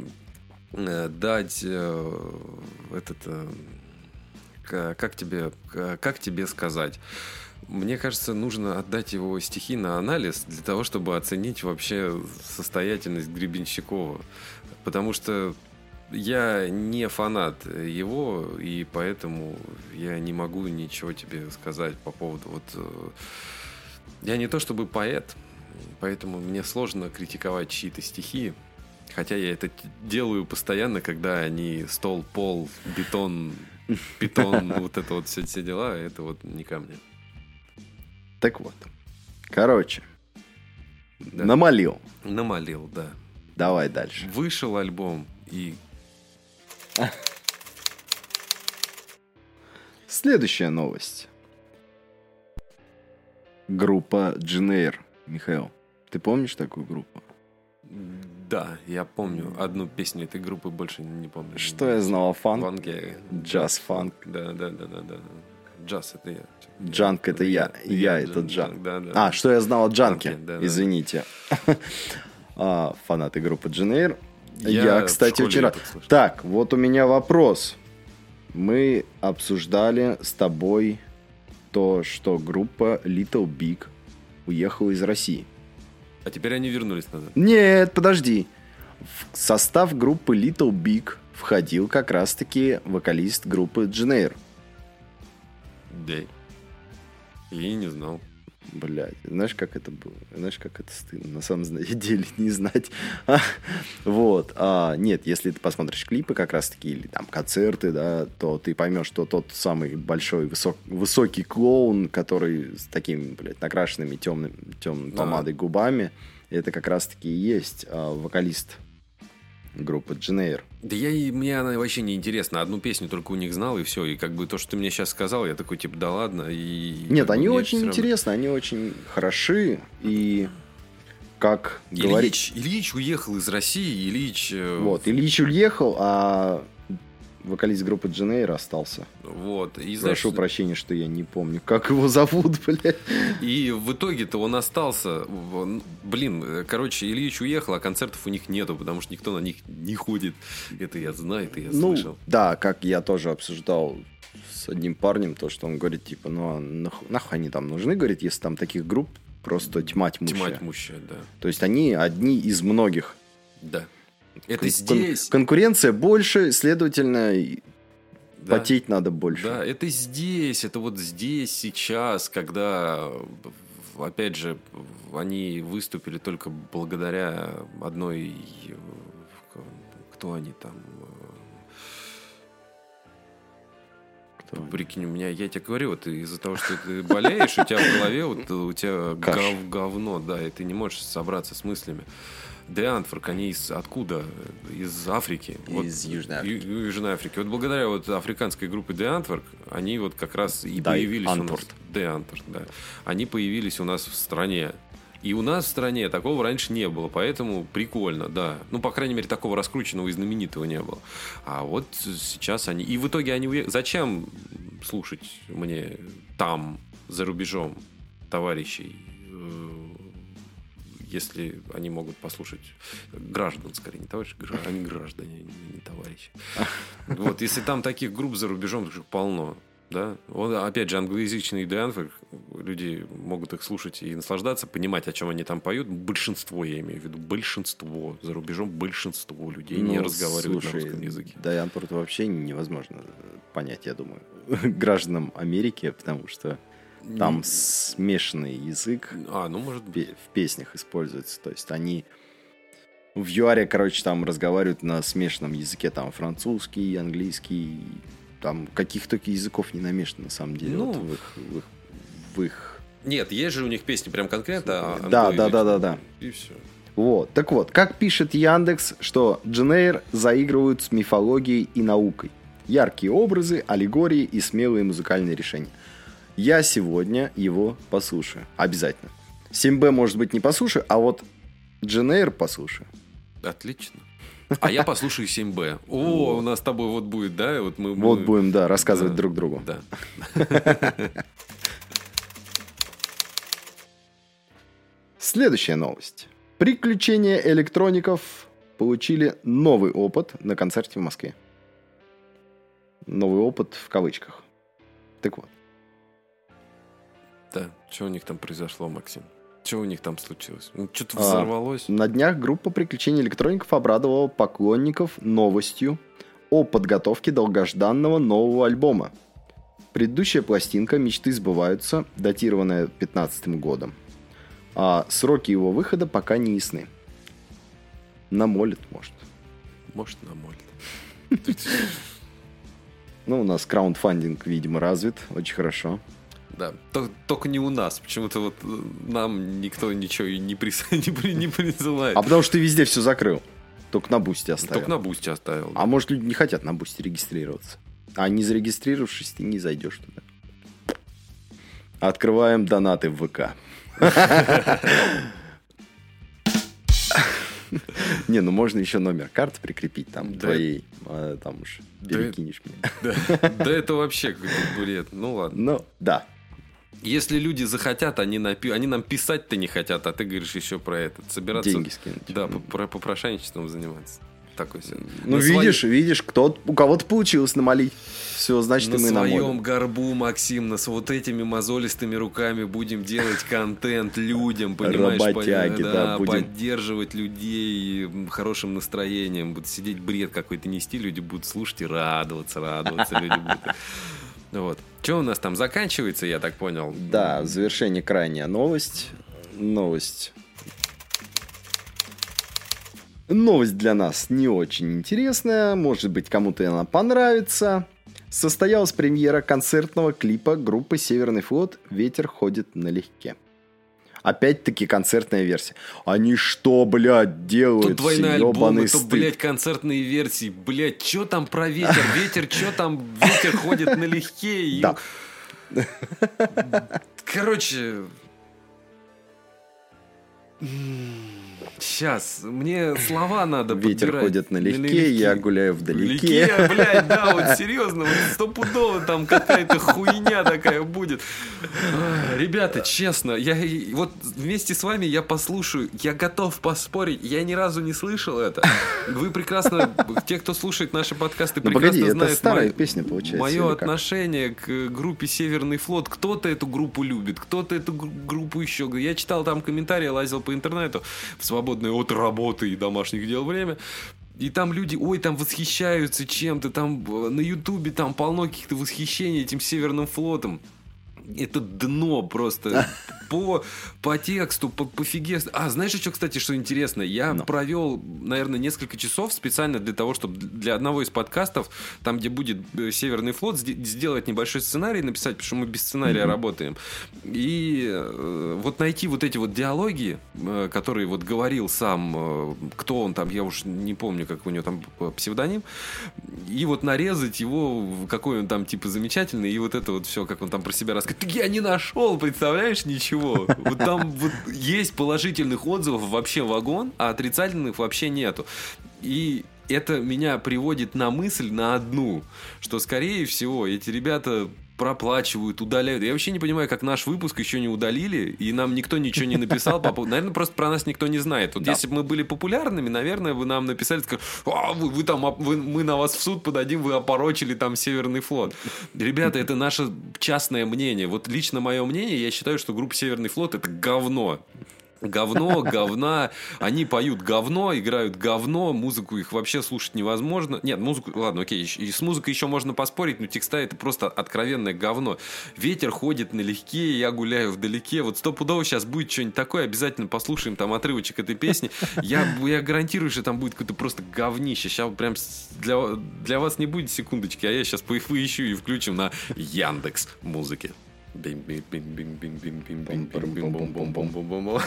э, дать э, этот... э, как тебе, как тебе сказать? Мне кажется, нужно отдать его стихи на анализ для того, чтобы оценить вообще состоятельность Гребенщикова. Потому что я не фанат его, и поэтому я не могу ничего тебе сказать по поводу вот... э, Я не то чтобы поэт, поэтому мне сложно критиковать чьи-то стихи. Хотя я это делаю постоянно, когда они стол, пол, бетон, питон, вот это вот все, все дела, это вот не ко мне. Так вот. Короче, Да. намолил. Намолил, да. Давай дальше. Вышел альбом, и Следующая новость. Группа Дженейр. Михаил, ты помнишь такую группу? да, я помню одну песню этой группы, больше не помню. Что я знал о фанк? Ванге. Джаз фанк. Да, да, да, да, да. Джаз это я. Джанк это я, я это Джан- Джанк. Да, да. А, что я знал о Джанке? Джанке, да, да. Извините. А, Фанаты группы Дженейр. Я Я, кстати, это слышал. Так, вот у меня вопрос. Мы обсуждали с тобой то, что группа Little Big уехала из России. А теперь они вернулись назад. Нет, подожди. В состав группы Little Big входил как раз-таки вокалист группы Дженейр. Да. Я и не знал. Блядь, знаешь, как это было? Знаешь, как это стыдно на самом деле не знать. А, вот. А, нет, если ты посмотришь клипы как раз-таки, или там концерты, да, то ты поймешь, что тот самый большой высок- высокий клоун, который с такими, блядь, накрашенными темным, темной Да. помадой губами, это как раз-таки и есть а, вокалист группы Дженейр. Да я и мне она вообще не интересна. Одну песню только у них знал, и все. И как бы то, что ты мне сейчас сказал, я такой, типа, да ладно. И Нет, они очень равно. интересны, они очень хороши, и как говорить... Ильич, Ильич уехал из России, Ильич... э, Вот, Ильич уехал, а вокалист группы Дженейр остался. Вот. И, знаешь, Прошу прощения, что я не помню, как его зовут, блядь. и в итоге-то он остался. Блин, э, короче, Ильич уехал, а концертов у них нету, потому что никто на них не ходит. Это я знаю, это я Ну, слышал. да, как я тоже обсуждал с одним парнем, то, что он говорит, типа, ну, а нах- нахуй они там нужны, говорит, если там таких групп просто тьма тьмущая. Тьма тьмущая, да. То есть они одни из многих. Да. Это Кон- здесь. конкуренция больше, следовательно, да. потеть надо больше. Да, это здесь, это вот здесь, сейчас, когда, опять же, они выступили только благодаря одной... Кто они там? Кто? Прикинь, у меня, я тебе говорю, вот из-за того, что ты болеешь, у тебя в голове, вот у тебя гов- говно, да, и ты не можешь собраться с мыслями. Де Антворк, они из откуда? Из Африки. Из Южной Африки. Ю- Южной Африки. Вот благодаря вот африканской группе Де Антворк, они вот как раз и Да, появились у нас. Антворк. Де Антворк, да. Они появились у нас в стране. И у нас в стране такого раньше не было, поэтому прикольно, да. Ну, по крайней мере, такого раскрученного и знаменитого не было. А вот сейчас они... И в итоге они... уе- Зачем слушать мне там, за рубежом, товарищей, э, если они могут послушать граждан, скорее, не товарищи, они граждане, не товарищи. Вот, если там таких групп за рубежом полно, да, вот, опять же, англоязычный Дэнфорд, люди могут их слушать и наслаждаться, понимать, о чем они там поют. Большинство, я имею в виду, большинство, за рубежом большинство людей не Ну, разговаривают слушай, на русском языке. Даянпорт вообще невозможно понять, я думаю, гражданам Америки, потому что там смешанный язык А, ну, может пе- в песнях используется. То есть они в ЮАРе, короче, там разговаривают на смешанном языке, там французский, английский, там каких только языков не намешано на самом деле. Ну. вот в, их, в, их, в их- Нет, есть же у них песни прям конкретно. а Да, да, да, да, да. И все. Вот. Так вот, как пишет Яндекс, что Дженейр заигрывают с мифологией и наукой. Яркие образы, аллегории и смелые музыкальные решения. Я сегодня его послушаю. Обязательно. 7Б, может быть, не послушаю, а вот Дженейр послушаю. Отлично. А я послушаю 7Б. О, у нас с тобой вот будет, да? Вот мы, Вот мы- будем, да, рассказывать Да. друг другу. Да. Следующая новость. Приключения электроников получили новый опыт на концерте в Москве. Новый опыт в кавычках. Так вот. Что у них там произошло, Максим? Что у них там случилось? Ну, Что-то А, взорвалось? На днях группа приключений электроников обрадовала поклонников новостью о подготовке долгожданного нового альбома. Предыдущая пластинка «Мечты сбываются», датированная 15 годом. А сроки его выхода пока не ясны. Намолит, может. Может, намолит. Ну, у нас краундфандинг, видимо, развит. Очень хорошо. Да, То- только не у нас. Почему-то вот э, нам никто ничего и не, прис... не, при- не присылает. А потому что ты везде все закрыл. Только на бусте оставил. Только на бусте оставил. А может, люди не хотят на бусте регистрироваться. А не зарегистрировавшись, ты не зайдешь туда. Открываем донаты в ВК. Не, ну можно еще номер карты прикрепить там твоей, а там уж перекинешь мне. Да это вообще какой-то бред. Ну ладно. Ну, да. Если люди захотят, они, напи- они нам писать-то не хотят, а ты говоришь еще про это. Собираться. Деньги скинуть. Да, про попрошайничеством заниматься. Такой. Ну, На видишь, своем- видишь, кто у кого-то получилось намолить. Все, значит, на и мы своем намолим. горбу, Максим, на с вот этими мозолистыми руками будем делать контент людям, понимаешь? Работяги, Пон- да, будем. поддерживать людей хорошим настроением. Будут сидеть бред какой-то нести, люди будут слушать и радоваться, радоваться. люди будут. Вот. Что у нас там заканчивается, я так понял? Да, в завершение крайняя новость. Новость. Новость для нас не очень интересная. Может быть, кому-то она понравится. Состоялась премьера концертного клипа группы «Северный флот. Ветер ходит налегке». Опять-таки концертная версия. Они что, блядь, делают? Тут двойные альбомы, Ёбаный то, стыд. блядь, концертные версии. Блядь, что там про ветер? Ветер, что там? Ветер ходит налегке. Да. Короче... Сейчас, мне слова надо Ветер подбирать. ходит налегке, я гуляю вдалеке. Налегке, блядь, да, вот серьезно, вот стопудово там какая-то хуйня такая будет. Ребята, честно, я вот вместе с вами я послушаю, я готов поспорить, я ни разу не слышал это. Вы прекрасно, те, кто слушает наши подкасты, Ну, прекрасно погоди, это знают старая мое- песня, получается, Мое отношение к группе Северный флот. Кто-то эту группу любит, кто-то эту гру- группу еще. Я читал там комментарии, лазил по интернету в свободное от работы и домашних дел время. И там люди, ой, там восхищаются чем-то, там э, на Ютубе там полно каких-то восхищений этим Северным флотом. Это дно просто по, по тексту, по, по фиге. А, знаешь еще, кстати, что интересно? Я Ну. провел, наверное, несколько часов специально для того, чтобы для одного из подкастов, там, где будет э, Северный флот, сде- сделать небольшой сценарий, написать, потому что мы без сценария работаем. И э, вот найти вот эти вот диалоги, э, которые вот говорил сам, э, кто он там, я уж не помню, как у него там псевдоним, и вот нарезать его, какой он там типа замечательный, и вот это вот все, как он там про себя рассказывает. Так я не нашел, представляешь, ничего. Вот там вот есть положительных отзывов вообще вагон, а отрицательных вообще нету. И это меня приводит на мысль на одну, что, скорее всего, эти ребята проплачивают, удаляют. Я вообще не понимаю, как наш выпуск еще не удалили, и нам никто ничего не написал. по Наверное, просто про нас никто не знает. Вот если бы мы были популярными, наверное, вы нам написали, сказали, «А, вы, вы там, вы- мы на вас в суд подадим, вы опорочили там Северный флот. Ребята, это наше частное мнение. Вот лично мое мнение, я считаю, что группа Северный флот это говно. Говно, говна. Они поют говно, играют говно, музыку их вообще слушать невозможно. Нет, музыку, ладно, окей, и с музыкой еще можно поспорить, но текста это просто откровенное говно. Ветер ходит налегке, я гуляю вдалеке. Вот стопудово сейчас будет что-нибудь такое, обязательно послушаем там отрывочек этой песни. Я, я гарантирую, что там будет какое-то просто говнище. Сейчас прям для, для вас не будет секундочки, а я сейчас поищу и включим на Яндекс музыке. Бим бим бим бим бим бим бим бим бим бом бом бом бом бом бом бом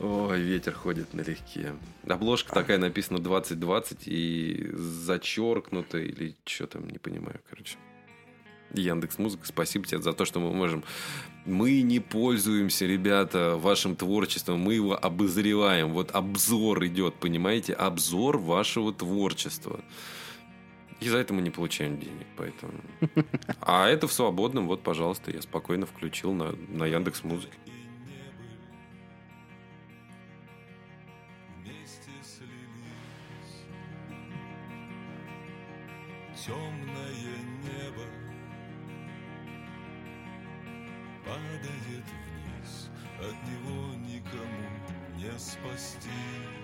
Ой, ветер ходит налегке. Обложка такая написана 2020 и зачеркнута или что там, не понимаю, короче. Яндекс Музыка, спасибо тебе за то, что мы можем. Мы не пользуемся, ребята, вашим творчеством, мы его обозреваем. Вот обзор идет, понимаете? Обзор вашего творчества. И за это мы не получаем денег, поэтому. А это в свободном, вот, пожалуйста, я спокойно включил на, на Яндекс Музыке. Темное небо падает вниз, от него никому не спастись.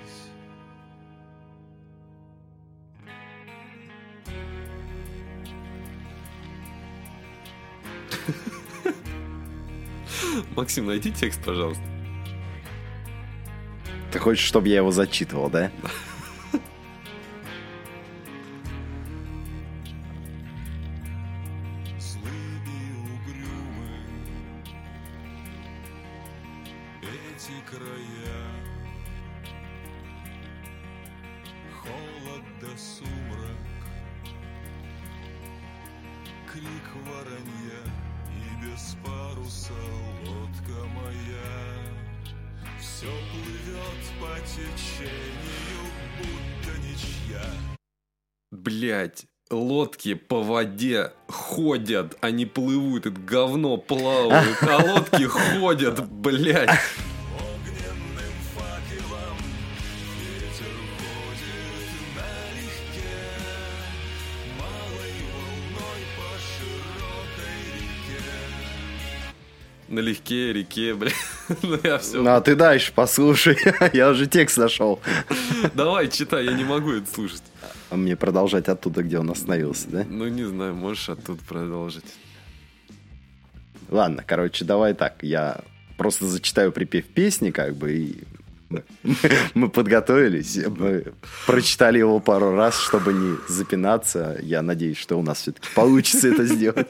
Максим, найди текст, пожалуйста. Ты хочешь, чтобы я его зачитывал, да? Крик воронья и без паруса лодка моя Все плывет по течению, будто ничья. Блять, лодки по воде ходят, они плывут, это говно плавают, а лодки ходят, блять. Налегке реке, блядь. Ну я все. Ну, а ты дальше послушай. Я уже текст нашел. Давай, читай, я не могу это слушать. А мне продолжать оттуда, где он остановился, да? Ну, не знаю, можешь оттуда продолжить. Ладно, короче, давай так. Я просто зачитаю припев песни, как бы, и мы подготовились. Мы прочитали его пару раз, чтобы не запинаться. Я надеюсь, что у нас все-таки получится это сделать.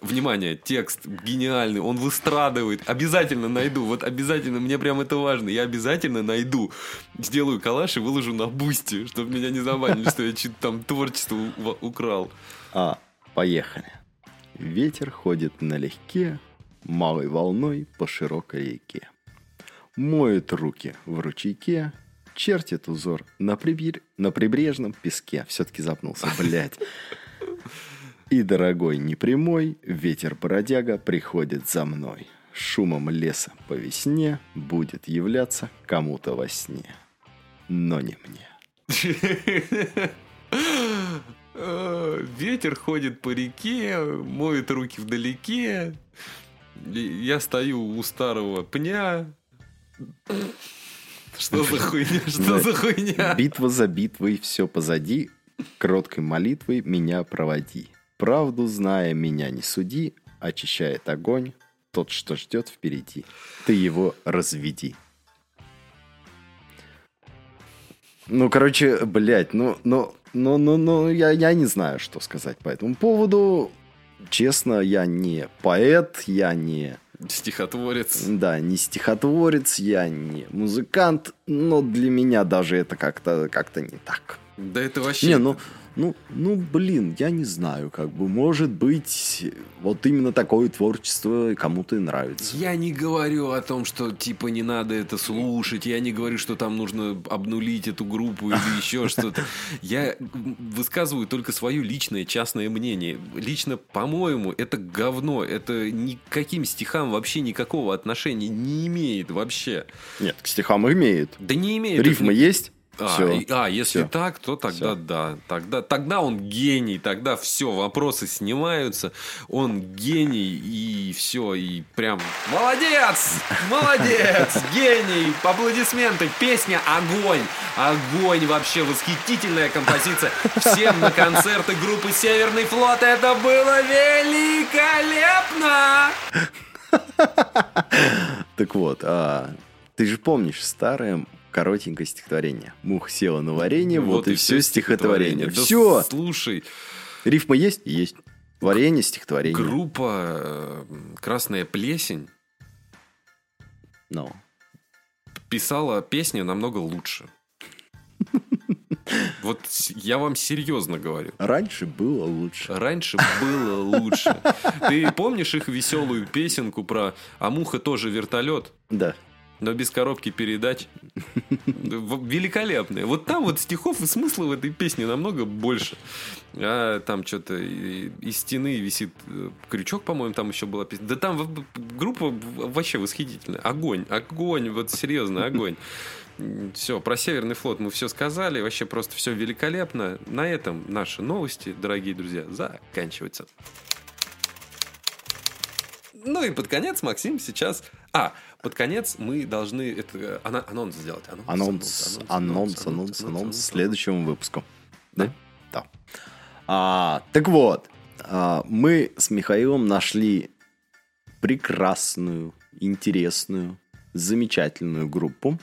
Внимание, текст гениальный, он выстрадывает. Обязательно найду, вот обязательно, мне прям это важно. Я обязательно найду, сделаю коллаж и выложу на бусте, чтобы меня не забанили, что я что-то там творчество украл. А, поехали. Ветер ходит налегке, малой волной по широкой реке. Моет руки в ручейке, чертит узор на, прибер- на прибрежном песке. Все-таки запнулся, блядь. И дорогой непрямой ветер-бродяга приходит за мной. Шумом леса по весне будет являться кому-то во сне. Но не мне. Ветер ходит по реке, моет руки вдалеке. Я стою у старого пня. Что за хуйня? Что за хуйня? Битва за битвой, все позади, кроткой молитвой меня проводи. Правду зная, меня не суди, очищает огонь, тот, что ждет впереди. Ты его разведи. Ну, короче, блядь, ну, ну, ну, ну, ну, я, я не знаю, что сказать по этому поводу. Честно, я не поэт, я не Стихотворец. да, не стихотворец, я не музыкант, но для меня даже это как-то как не так. Да это вообще... Не, ну, ну, ну, блин, я не знаю, как бы, может быть, вот именно такое творчество кому-то и нравится. Я не говорю о том, что типа не надо это слушать, я не говорю, что там нужно обнулить эту группу или еще что-то. Я высказываю только свое личное, частное мнение. Лично, по-моему, это говно, это ни к каким стихам вообще никакого отношения не имеет вообще. Нет, к стихам имеет. Да не имеет. Рифмы есть? А, Всё. и- а, если Всё. так, то тогда Всё. да. Тогда, тогда он гений, тогда все, вопросы снимаются. Он гений, и все, и прям молодец! Молодец! Гений! Аплодисменты! Песня огонь! Огонь! Вообще восхитительная композиция. Всем на концерты группы Северный флот. Это было великолепно! Так вот, а, ты же помнишь старое коротенькое стихотворение. Мух села на варенье, вот, и все стихотворение. Да все! Слушай, Рифма есть? Есть. Варенье, стихотворение. группа э, Красная плесень Ну. писала песни намного лучше. Вот я вам серьезно говорю. Раньше было лучше. Раньше было лучше. Ты помнишь их веселую песенку про «А муха тоже вертолет?» Да. Но без коробки передач. Великолепные. Вот там вот стихов и смысла в этой песне намного больше. А там что-то из стены висит э, крючок, по-моему, там еще была песня. Да там группа вообще восхитительная. Огонь, огонь, вот серьезно, огонь. Все, про Северный флот мы все сказали. Вообще просто все великолепно. На этом наши новости, дорогие друзья, заканчиваются. Ну и под конец Максим сейчас... А, под конец мы должны это, э, ана- анонс сделать. Анонс, анонс, анонс, анонс следующему выпуску. Да? Да. А, так вот, а, мы с Михаилом нашли прекрасную, интересную, замечательную группу,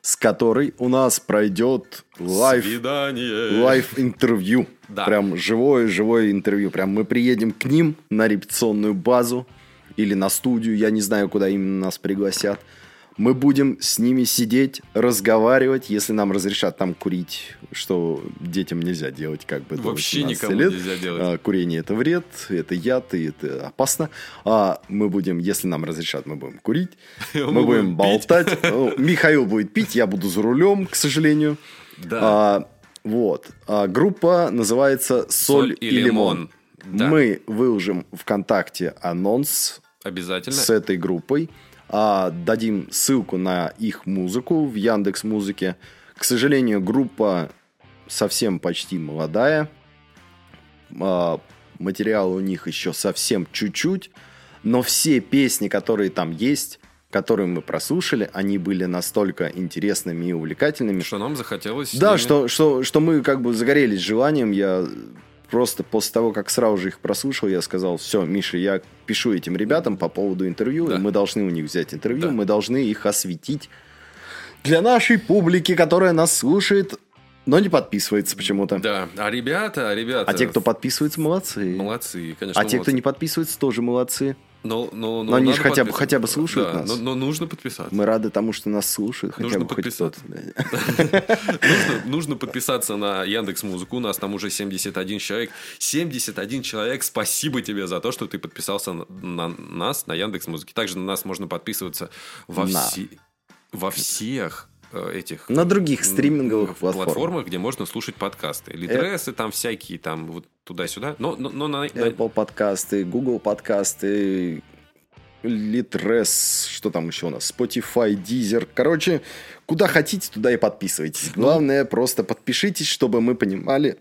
с которой у нас пройдет live Свидание. live-интервью. Да. Прям живое-живое интервью. Прям мы приедем к ним на репетиционную базу или на студию, я не знаю, куда именно нас пригласят. Мы будем с ними сидеть, разговаривать, если нам разрешат там курить, что детям нельзя делать, как бы Вообще 18 никому лет. нельзя делать. А, Курение это вред, это яд, и это опасно. А мы будем, если нам разрешат, мы будем курить, Мы будем болтать. Михаил будет пить, я буду за рулем, к сожалению. Да. А, вот. А, группа называется «Соль, «Соль и и лимон». лимон». Да. Мы выложим ВКонтакте анонс Обязательно. с этой группой. А, дадим ссылку на их музыку в Яндекс Музыке. К сожалению, группа совсем почти молодая. А, материал у них еще совсем чуть-чуть. Но все песни, которые там есть, которые мы прослушали, они были настолько интересными и увлекательными, Что нам захотелось... да, ними- что, что, что мы как бы загорелись желанием. Я просто после того, как сразу же их прослушал, я сказал, все, Миша, я пишу этим ребятам по поводу интервью, Да. мы должны у них взять интервью, Да. мы должны их осветить для нашей публики, которая нас слушает, но не подписывается почему-то. Да, а ребята, ребята... А те, кто подписывается, молодцы. Молодцы, конечно, А те, кто молодцы. не подписывается, тоже молодцы. Но, но, Но они надо же хотя бы- хотя бы слушают Да, нас. Но, но нужно подписаться. Мы рады тому, что нас слушают, хотя Нужно бы хоть подписаться. нужно, подписаться на Яндекс Музыку. У нас там уже 71 человек. 71 человек. Спасибо тебе за то, что ты подписался на, на нас на Яндекс Музыке. Также на нас можно подписываться во, На. все- во всех этих На других стриминговых платформах. платформах, где можно слушать подкасты. Литресы там всякие, там вот туда-сюда. Но, но, но на, Apple подкасты, Google подкасты, Litres, что там еще у нас, Spotify, Deezer. Короче, куда хотите, туда и подписывайтесь. Главное, просто подпишитесь, чтобы мы понимали,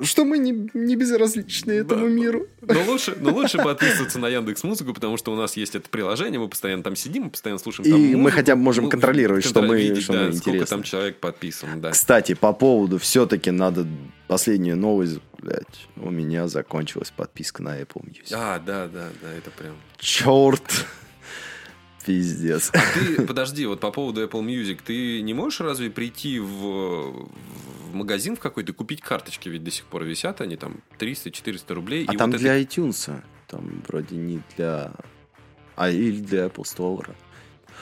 что мы не, не безразличны этому Да. миру. Но лучше, но лучше подписываться на Яндекс Музыку, потому что у нас есть это приложение, мы постоянно там сидим, мы постоянно слушаем И там мы хотя бы можем контролировать, что мы- видеть, что да, мы сколько интересны. там человек подписан, да. Кстати, по поводу все-таки надо последнюю новость, блядь, у меня закончилась подписка на Apple Music. А, да, да, да, это прям. Черт! Пиздец. Ты, подожди, вот по поводу Apple Music, ты не можешь разве прийти в, в магазин в какой-то, купить карточки, ведь до сих пор висят они там 300-400 рублей. А там вот для это- iTunes. Там вроде не для... А или для Apple Store.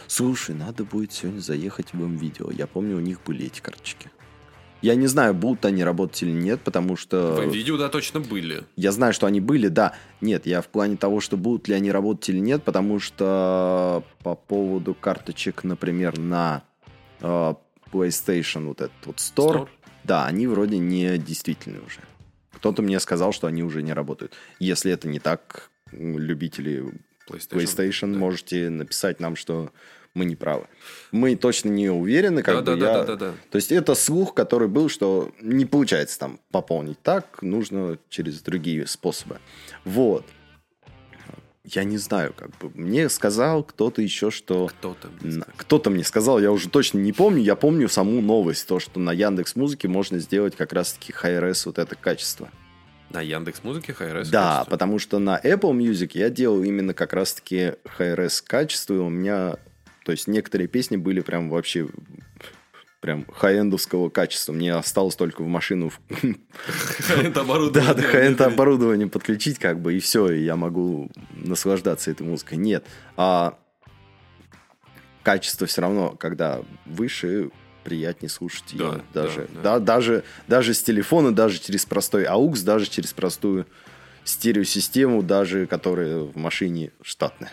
Слушай, надо будет сегодня заехать в видео. Я помню, у них были эти карточки. Я не знаю, будут они работать или нет, потому что... В видео, да, точно были. Я знаю, что они были, да. Нет, я в плане того, что будут ли они работать или нет, потому что по поводу карточек, например, на э, PlayStation, вот этот вот Store, Store. да, они вроде не действительны уже. Кто-то мне сказал, что они уже не работают. Если это не так, любители PlayStation. PlayStation, да. можете написать нам, что мы не правы. Мы точно не уверены, как Да, бы да, я- да, да, да, да. То есть это слух, который был, что не получается там пополнить так, нужно через другие способы. Вот. Я не знаю, как бы. Мне сказал кто-то еще, что... Кто-то. мне. Кто-то мне сказал, я уже точно не помню. Я помню саму новость, то, что на Яндекс Музыке можно сделать как раз-таки Hi-Res вот это качество. На Яндекс Музыке Hi-Res Да, качество. потому что на Apple Music я делал именно как раз-таки Hi-Res качество, и у меня, то есть некоторые песни были прям вообще прям хай-эндовского качества. Мне осталось только в машину Это оборудование. да, да, high-end оборудование подключить, как бы, и все, и я могу наслаждаться этой музыкой. Нет. А качество все равно, когда выше, приятнее слушать ее. Да, даже, да, да, даже, даже с телефона, даже через простой AUX, даже через простую стереосистему, даже которая в машине штатная.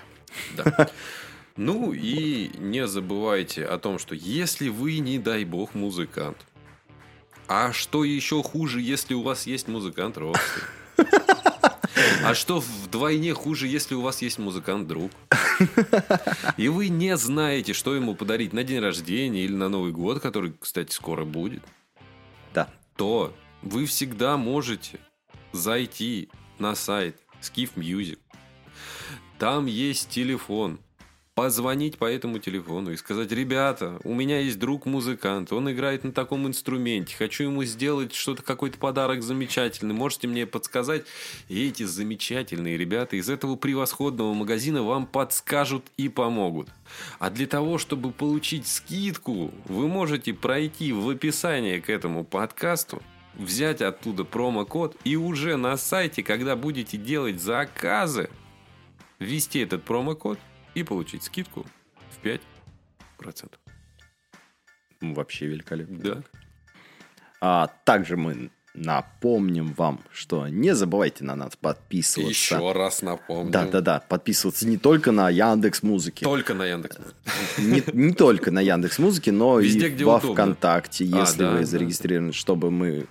Да. Ну и не забывайте о том, что если вы, не дай бог, музыкант, а что еще хуже, если у вас есть музыкант родственник? А что вдвойне хуже, если у вас есть музыкант-друг? И вы не знаете, что ему подарить на день рождения или на Новый год, который, кстати, скоро будет, Да. то вы всегда можете зайти на сайт Skiff Music. Там есть телефон. Позвонить по этому телефону и сказать, ребята, у меня есть друг-музыкант, он играет на таком инструменте, хочу ему сделать что-то, какой-то подарок замечательный, можете мне подсказать? И эти замечательные ребята из этого превосходного магазина вам подскажут и помогут. А для того, чтобы получить скидку, вы можете пройти в описание к этому подкасту, взять оттуда промокод и уже на сайте, когда будете делать заказы, ввести этот промокод и получить скидку в 5 процентов. Ну, Вообще великолепно. Да. А также мы напомним вам, что не забывайте на нас подписываться. Еще раз напомню. Да, да, да. Подписываться не только на Яндекс Музыки. Только на Яндекс. Не, не только на Яндекс Музыке, но Везде, и во удобно. ВКонтакте, А, если да, вы да. зарегистрированы, чтобы мы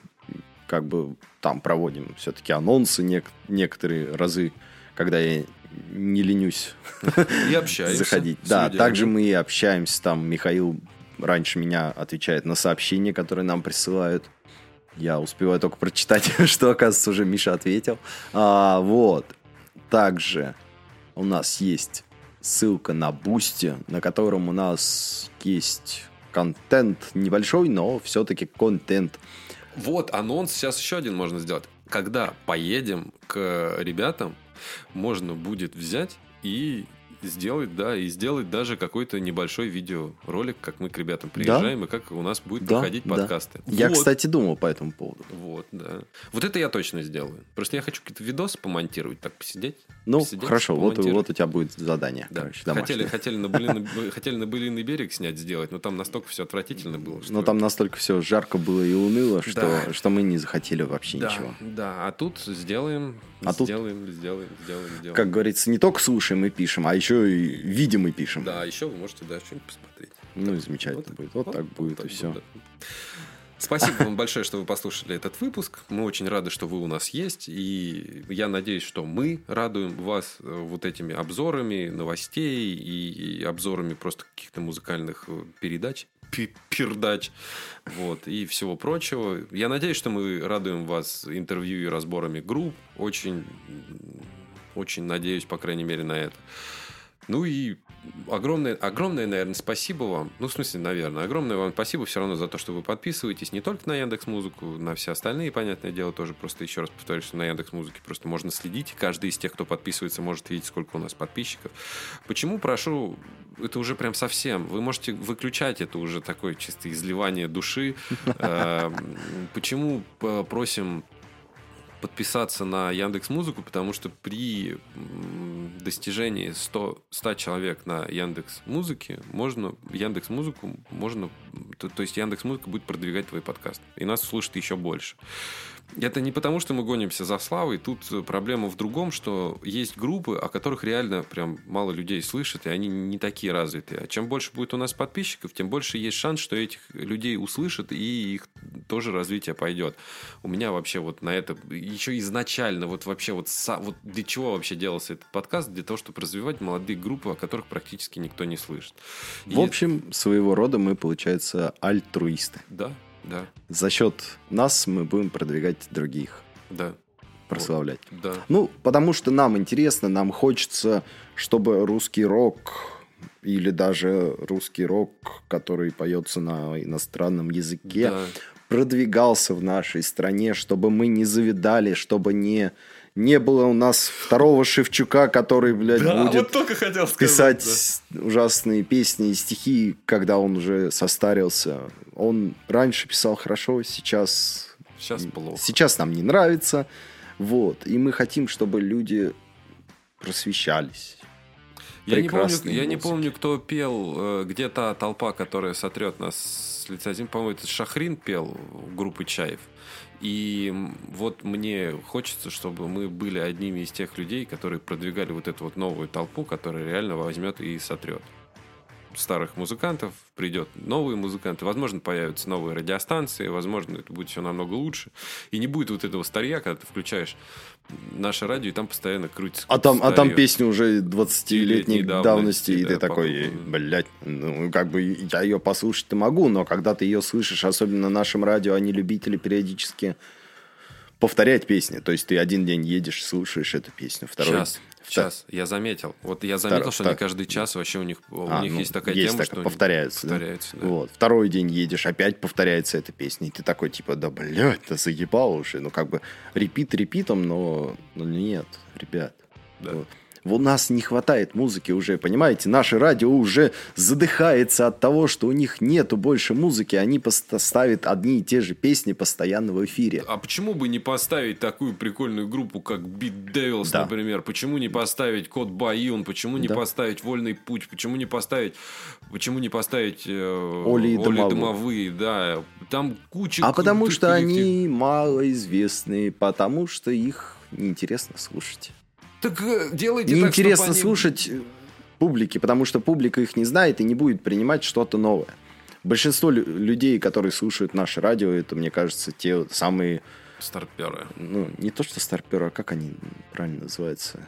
как бы там проводим все-таки анонсы нек- некоторые разы, когда я не ленюсь И общаемся. заходить. Да, также мы и общаемся. Там Михаил раньше меня отвечает на сообщения, которые нам присылают. Я успеваю только прочитать, что, оказывается, уже Миша ответил. А, вот. Также у нас есть ссылка на Boosty, на котором у нас есть контент небольшой, но все-таки контент. Вот анонс сейчас еще один можно сделать. Когда поедем к ребятам, можно будет взять и сделать, да, и сделать даже какой-то небольшой видеоролик, как мы к ребятам приезжаем и как у нас будет Да, проходить да. подкасты. Я, Вот. кстати, думал по этому поводу. Вот, да. Вот это я точно сделаю. Просто я хочу какие-то видосы помонтировать, так посидеть. Ну, посидеть, хорошо, вот, вот у тебя будет задание. Да. короче, хотели, домашнее. хотели, на былиный, хотели на былиный берег снять, сделать, но там настолько все отвратительно было. Что... Но там настолько все жарко было и уныло, что, Да. что мы не захотели вообще да, ничего. да, а тут сделаем, А тут- сделаем, сделаем, сделаем, сделаем. Как говорится, не только слушаем и пишем, а еще и видим и пишем. Да, еще вы можете, да, что-нибудь посмотреть. Ну и замечательно Вот, будет. Вот, так будет так и все. да. Спасибо вам большое, что вы послушали этот выпуск. Мы очень рады, что вы у нас есть. И я надеюсь, что мы радуем вас э, вот этими обзорами новостей и, обзорами просто каких-то музыкальных э, передач. Пердач, вот, и всего прочего. Я надеюсь, что мы радуем вас интервью и разборами групп. Очень, очень надеюсь, по крайней мере, на это. Ну и огромное, огромное, наверное, спасибо вам. Ну, в смысле, наверное, огромное вам спасибо все равно за то, что вы подписываетесь не только на Яндекс Музыку, на все остальные, понятное дело, тоже. Просто еще раз повторюсь, что на Яндекс Музыке просто можно следить. Каждый из тех, кто подписывается, может видеть, сколько у нас подписчиков. Почему прошу? Это уже прям совсем. Вы можете выключать это уже такое чисто изливание души. Эм, Почему э, просим подписаться на Яндекс Музыку, потому что при достижении 100, 100 человек на Яндекс Музыке можно Яндекс Музыку можно то, то есть Яндекс Музыка будет продвигать твой подкаст и нас услышит еще больше. Это не потому, что мы гонимся за славой. Тут э, проблема в другом, что есть группы, о которых реально прям мало людей слышат, и они не такие развитые. А чем больше будет у нас подписчиков, тем больше есть шанс, что этих людей услышат, и их тоже развитие пойдет. У меня вообще вот на это еще изначально вот вообще вот, вот для чего вообще делался этот подкаст? Для того, чтобы развивать молодые группы, о которых практически никто не слышит. И- В общем, своего рода мы, получается, альтруисты. Да, да, За счет нас мы будем продвигать других, да. прославлять. Да. Ну, потому что нам интересно, нам хочется, чтобы русский рок или даже русский рок, который поется на иностранном языке, Да. продвигался в нашей стране, чтобы мы не завидали, чтобы не, не было у нас второго Шевчука, который, блядь, Да, будет вот хотел сказать. писать да. ужасные песни и стихи, когда он уже состарился. Он раньше писал хорошо, сейчас... Сейчас плохо. Сейчас нам не нравится. Вот. И мы хотим, чтобы люди просвещались. Я не, помню, я не помню, кто пел, э, где та толпа, которая сотрет нас с лица земли. По-моему, это Шахрин пел группы Чаев. И вот мне хочется, чтобы мы были одними из тех людей, которые продвигали вот эту вот новую толпу, которая реально возьмет и сотрет старых музыкантов, придет новые музыканты, возможно, появятся новые радиостанции, возможно, это будет все намного лучше. И не будет вот этого старья, когда ты включаешь наше радио, и там постоянно крутится. А там, а там песни уже 20-летней Летней давности, давности, и да, ты такой, походу. блядь, ну, как бы я ее послушать-то могу, но когда ты ее слышишь, особенно на нашем радио, они любители периодически повторять песни. То есть ты один день едешь, слушаешь эту песню, второй... Час. Час. Я заметил. Вот я заметил, Втор- что они каждый час вообще у них, у А, них ну, есть такая есть тема, такая, что они повторяются. да? повторяются, да. Вот. Второй день едешь, опять повторяется эта песня. И ты такой, типа, да, блядь, да заебал уже. Ну, как бы репит репитом, но, но нет, ребят. Да. Вот. У нас не хватает музыки уже, понимаете? Наше радио уже задыхается от того, что у них нету больше музыки. Они ставят одни и те же песни постоянно в эфире. А почему бы не поставить такую прикольную группу, как Beat Devils, Да. например? Почему не поставить Код Баюн? Почему не Да. поставить Вольный путь? Почему не поставить, почему не поставить э, Оли и Домовых? Домовые? Да, там куча. А потому что коллективов. они малоизвестные, потому что их неинтересно слушать. Так э, делайте так, Неинтересно чтоб они- слушать э, публике, потому что публика их не знает и не будет принимать что-то новое. Большинство лю- людей, которые слушают наше радио, это, мне кажется, те самые, Старперы. ну, не то что старперы, а как они правильно называются?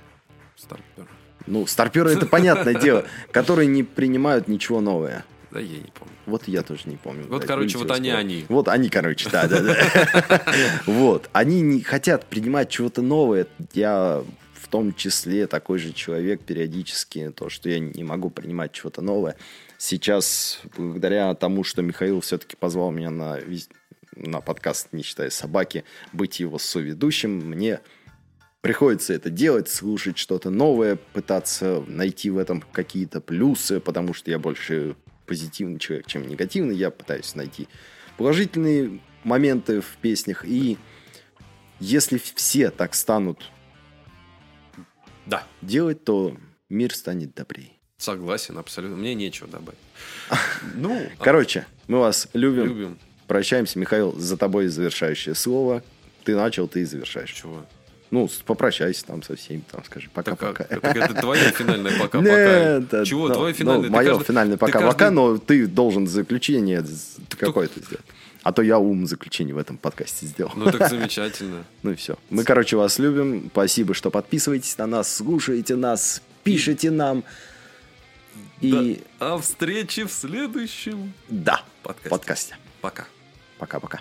Старперы. Ну, старперы это понятное дело, которые не принимают ничего новое. Да я не помню. Вот я тоже не помню. Вот, блядь, короче, вот они, они. Вот они, короче, да, да, да. Вот. Они не хотят принимать чего-то новое. Я том числе такой же человек периодически, то, что я не могу принимать чего-то новое. Сейчас, благодаря тому, что Михаил все-таки позвал меня на, на подкаст «Не считая собаки», быть его соведущим, мне приходится это делать, слушать что-то новое, пытаться найти в этом какие-то плюсы, потому что я больше позитивный человек, чем негативный. Я пытаюсь найти положительные моменты в песнях. И если все так станут Да, делать, то мир станет добрее. согласен, абсолютно. Мне нечего добавить. Ну, Короче, мы вас любим. любим. Прощаемся. Михаил, за тобой завершающее слово. Ты начал, ты и завершаешь. Чего? Ну, попрощайся там со всеми, там скажи Так, пока-пока. как? Так это твое финальное пока-пока. Чего? ну, финальное? Ну, Ты мое финальное пока-пока, но ты должен заключение какое-то сделать. А то я ум заключение в этом подкасте сделал. Ну так замечательно. Ну и все. Мы, короче, вас любим. Спасибо, что подписываетесь на нас, слушаете нас, пишите нам. И А встречи в следующем да, подкасте. подкасте. Пока. Пока-пока.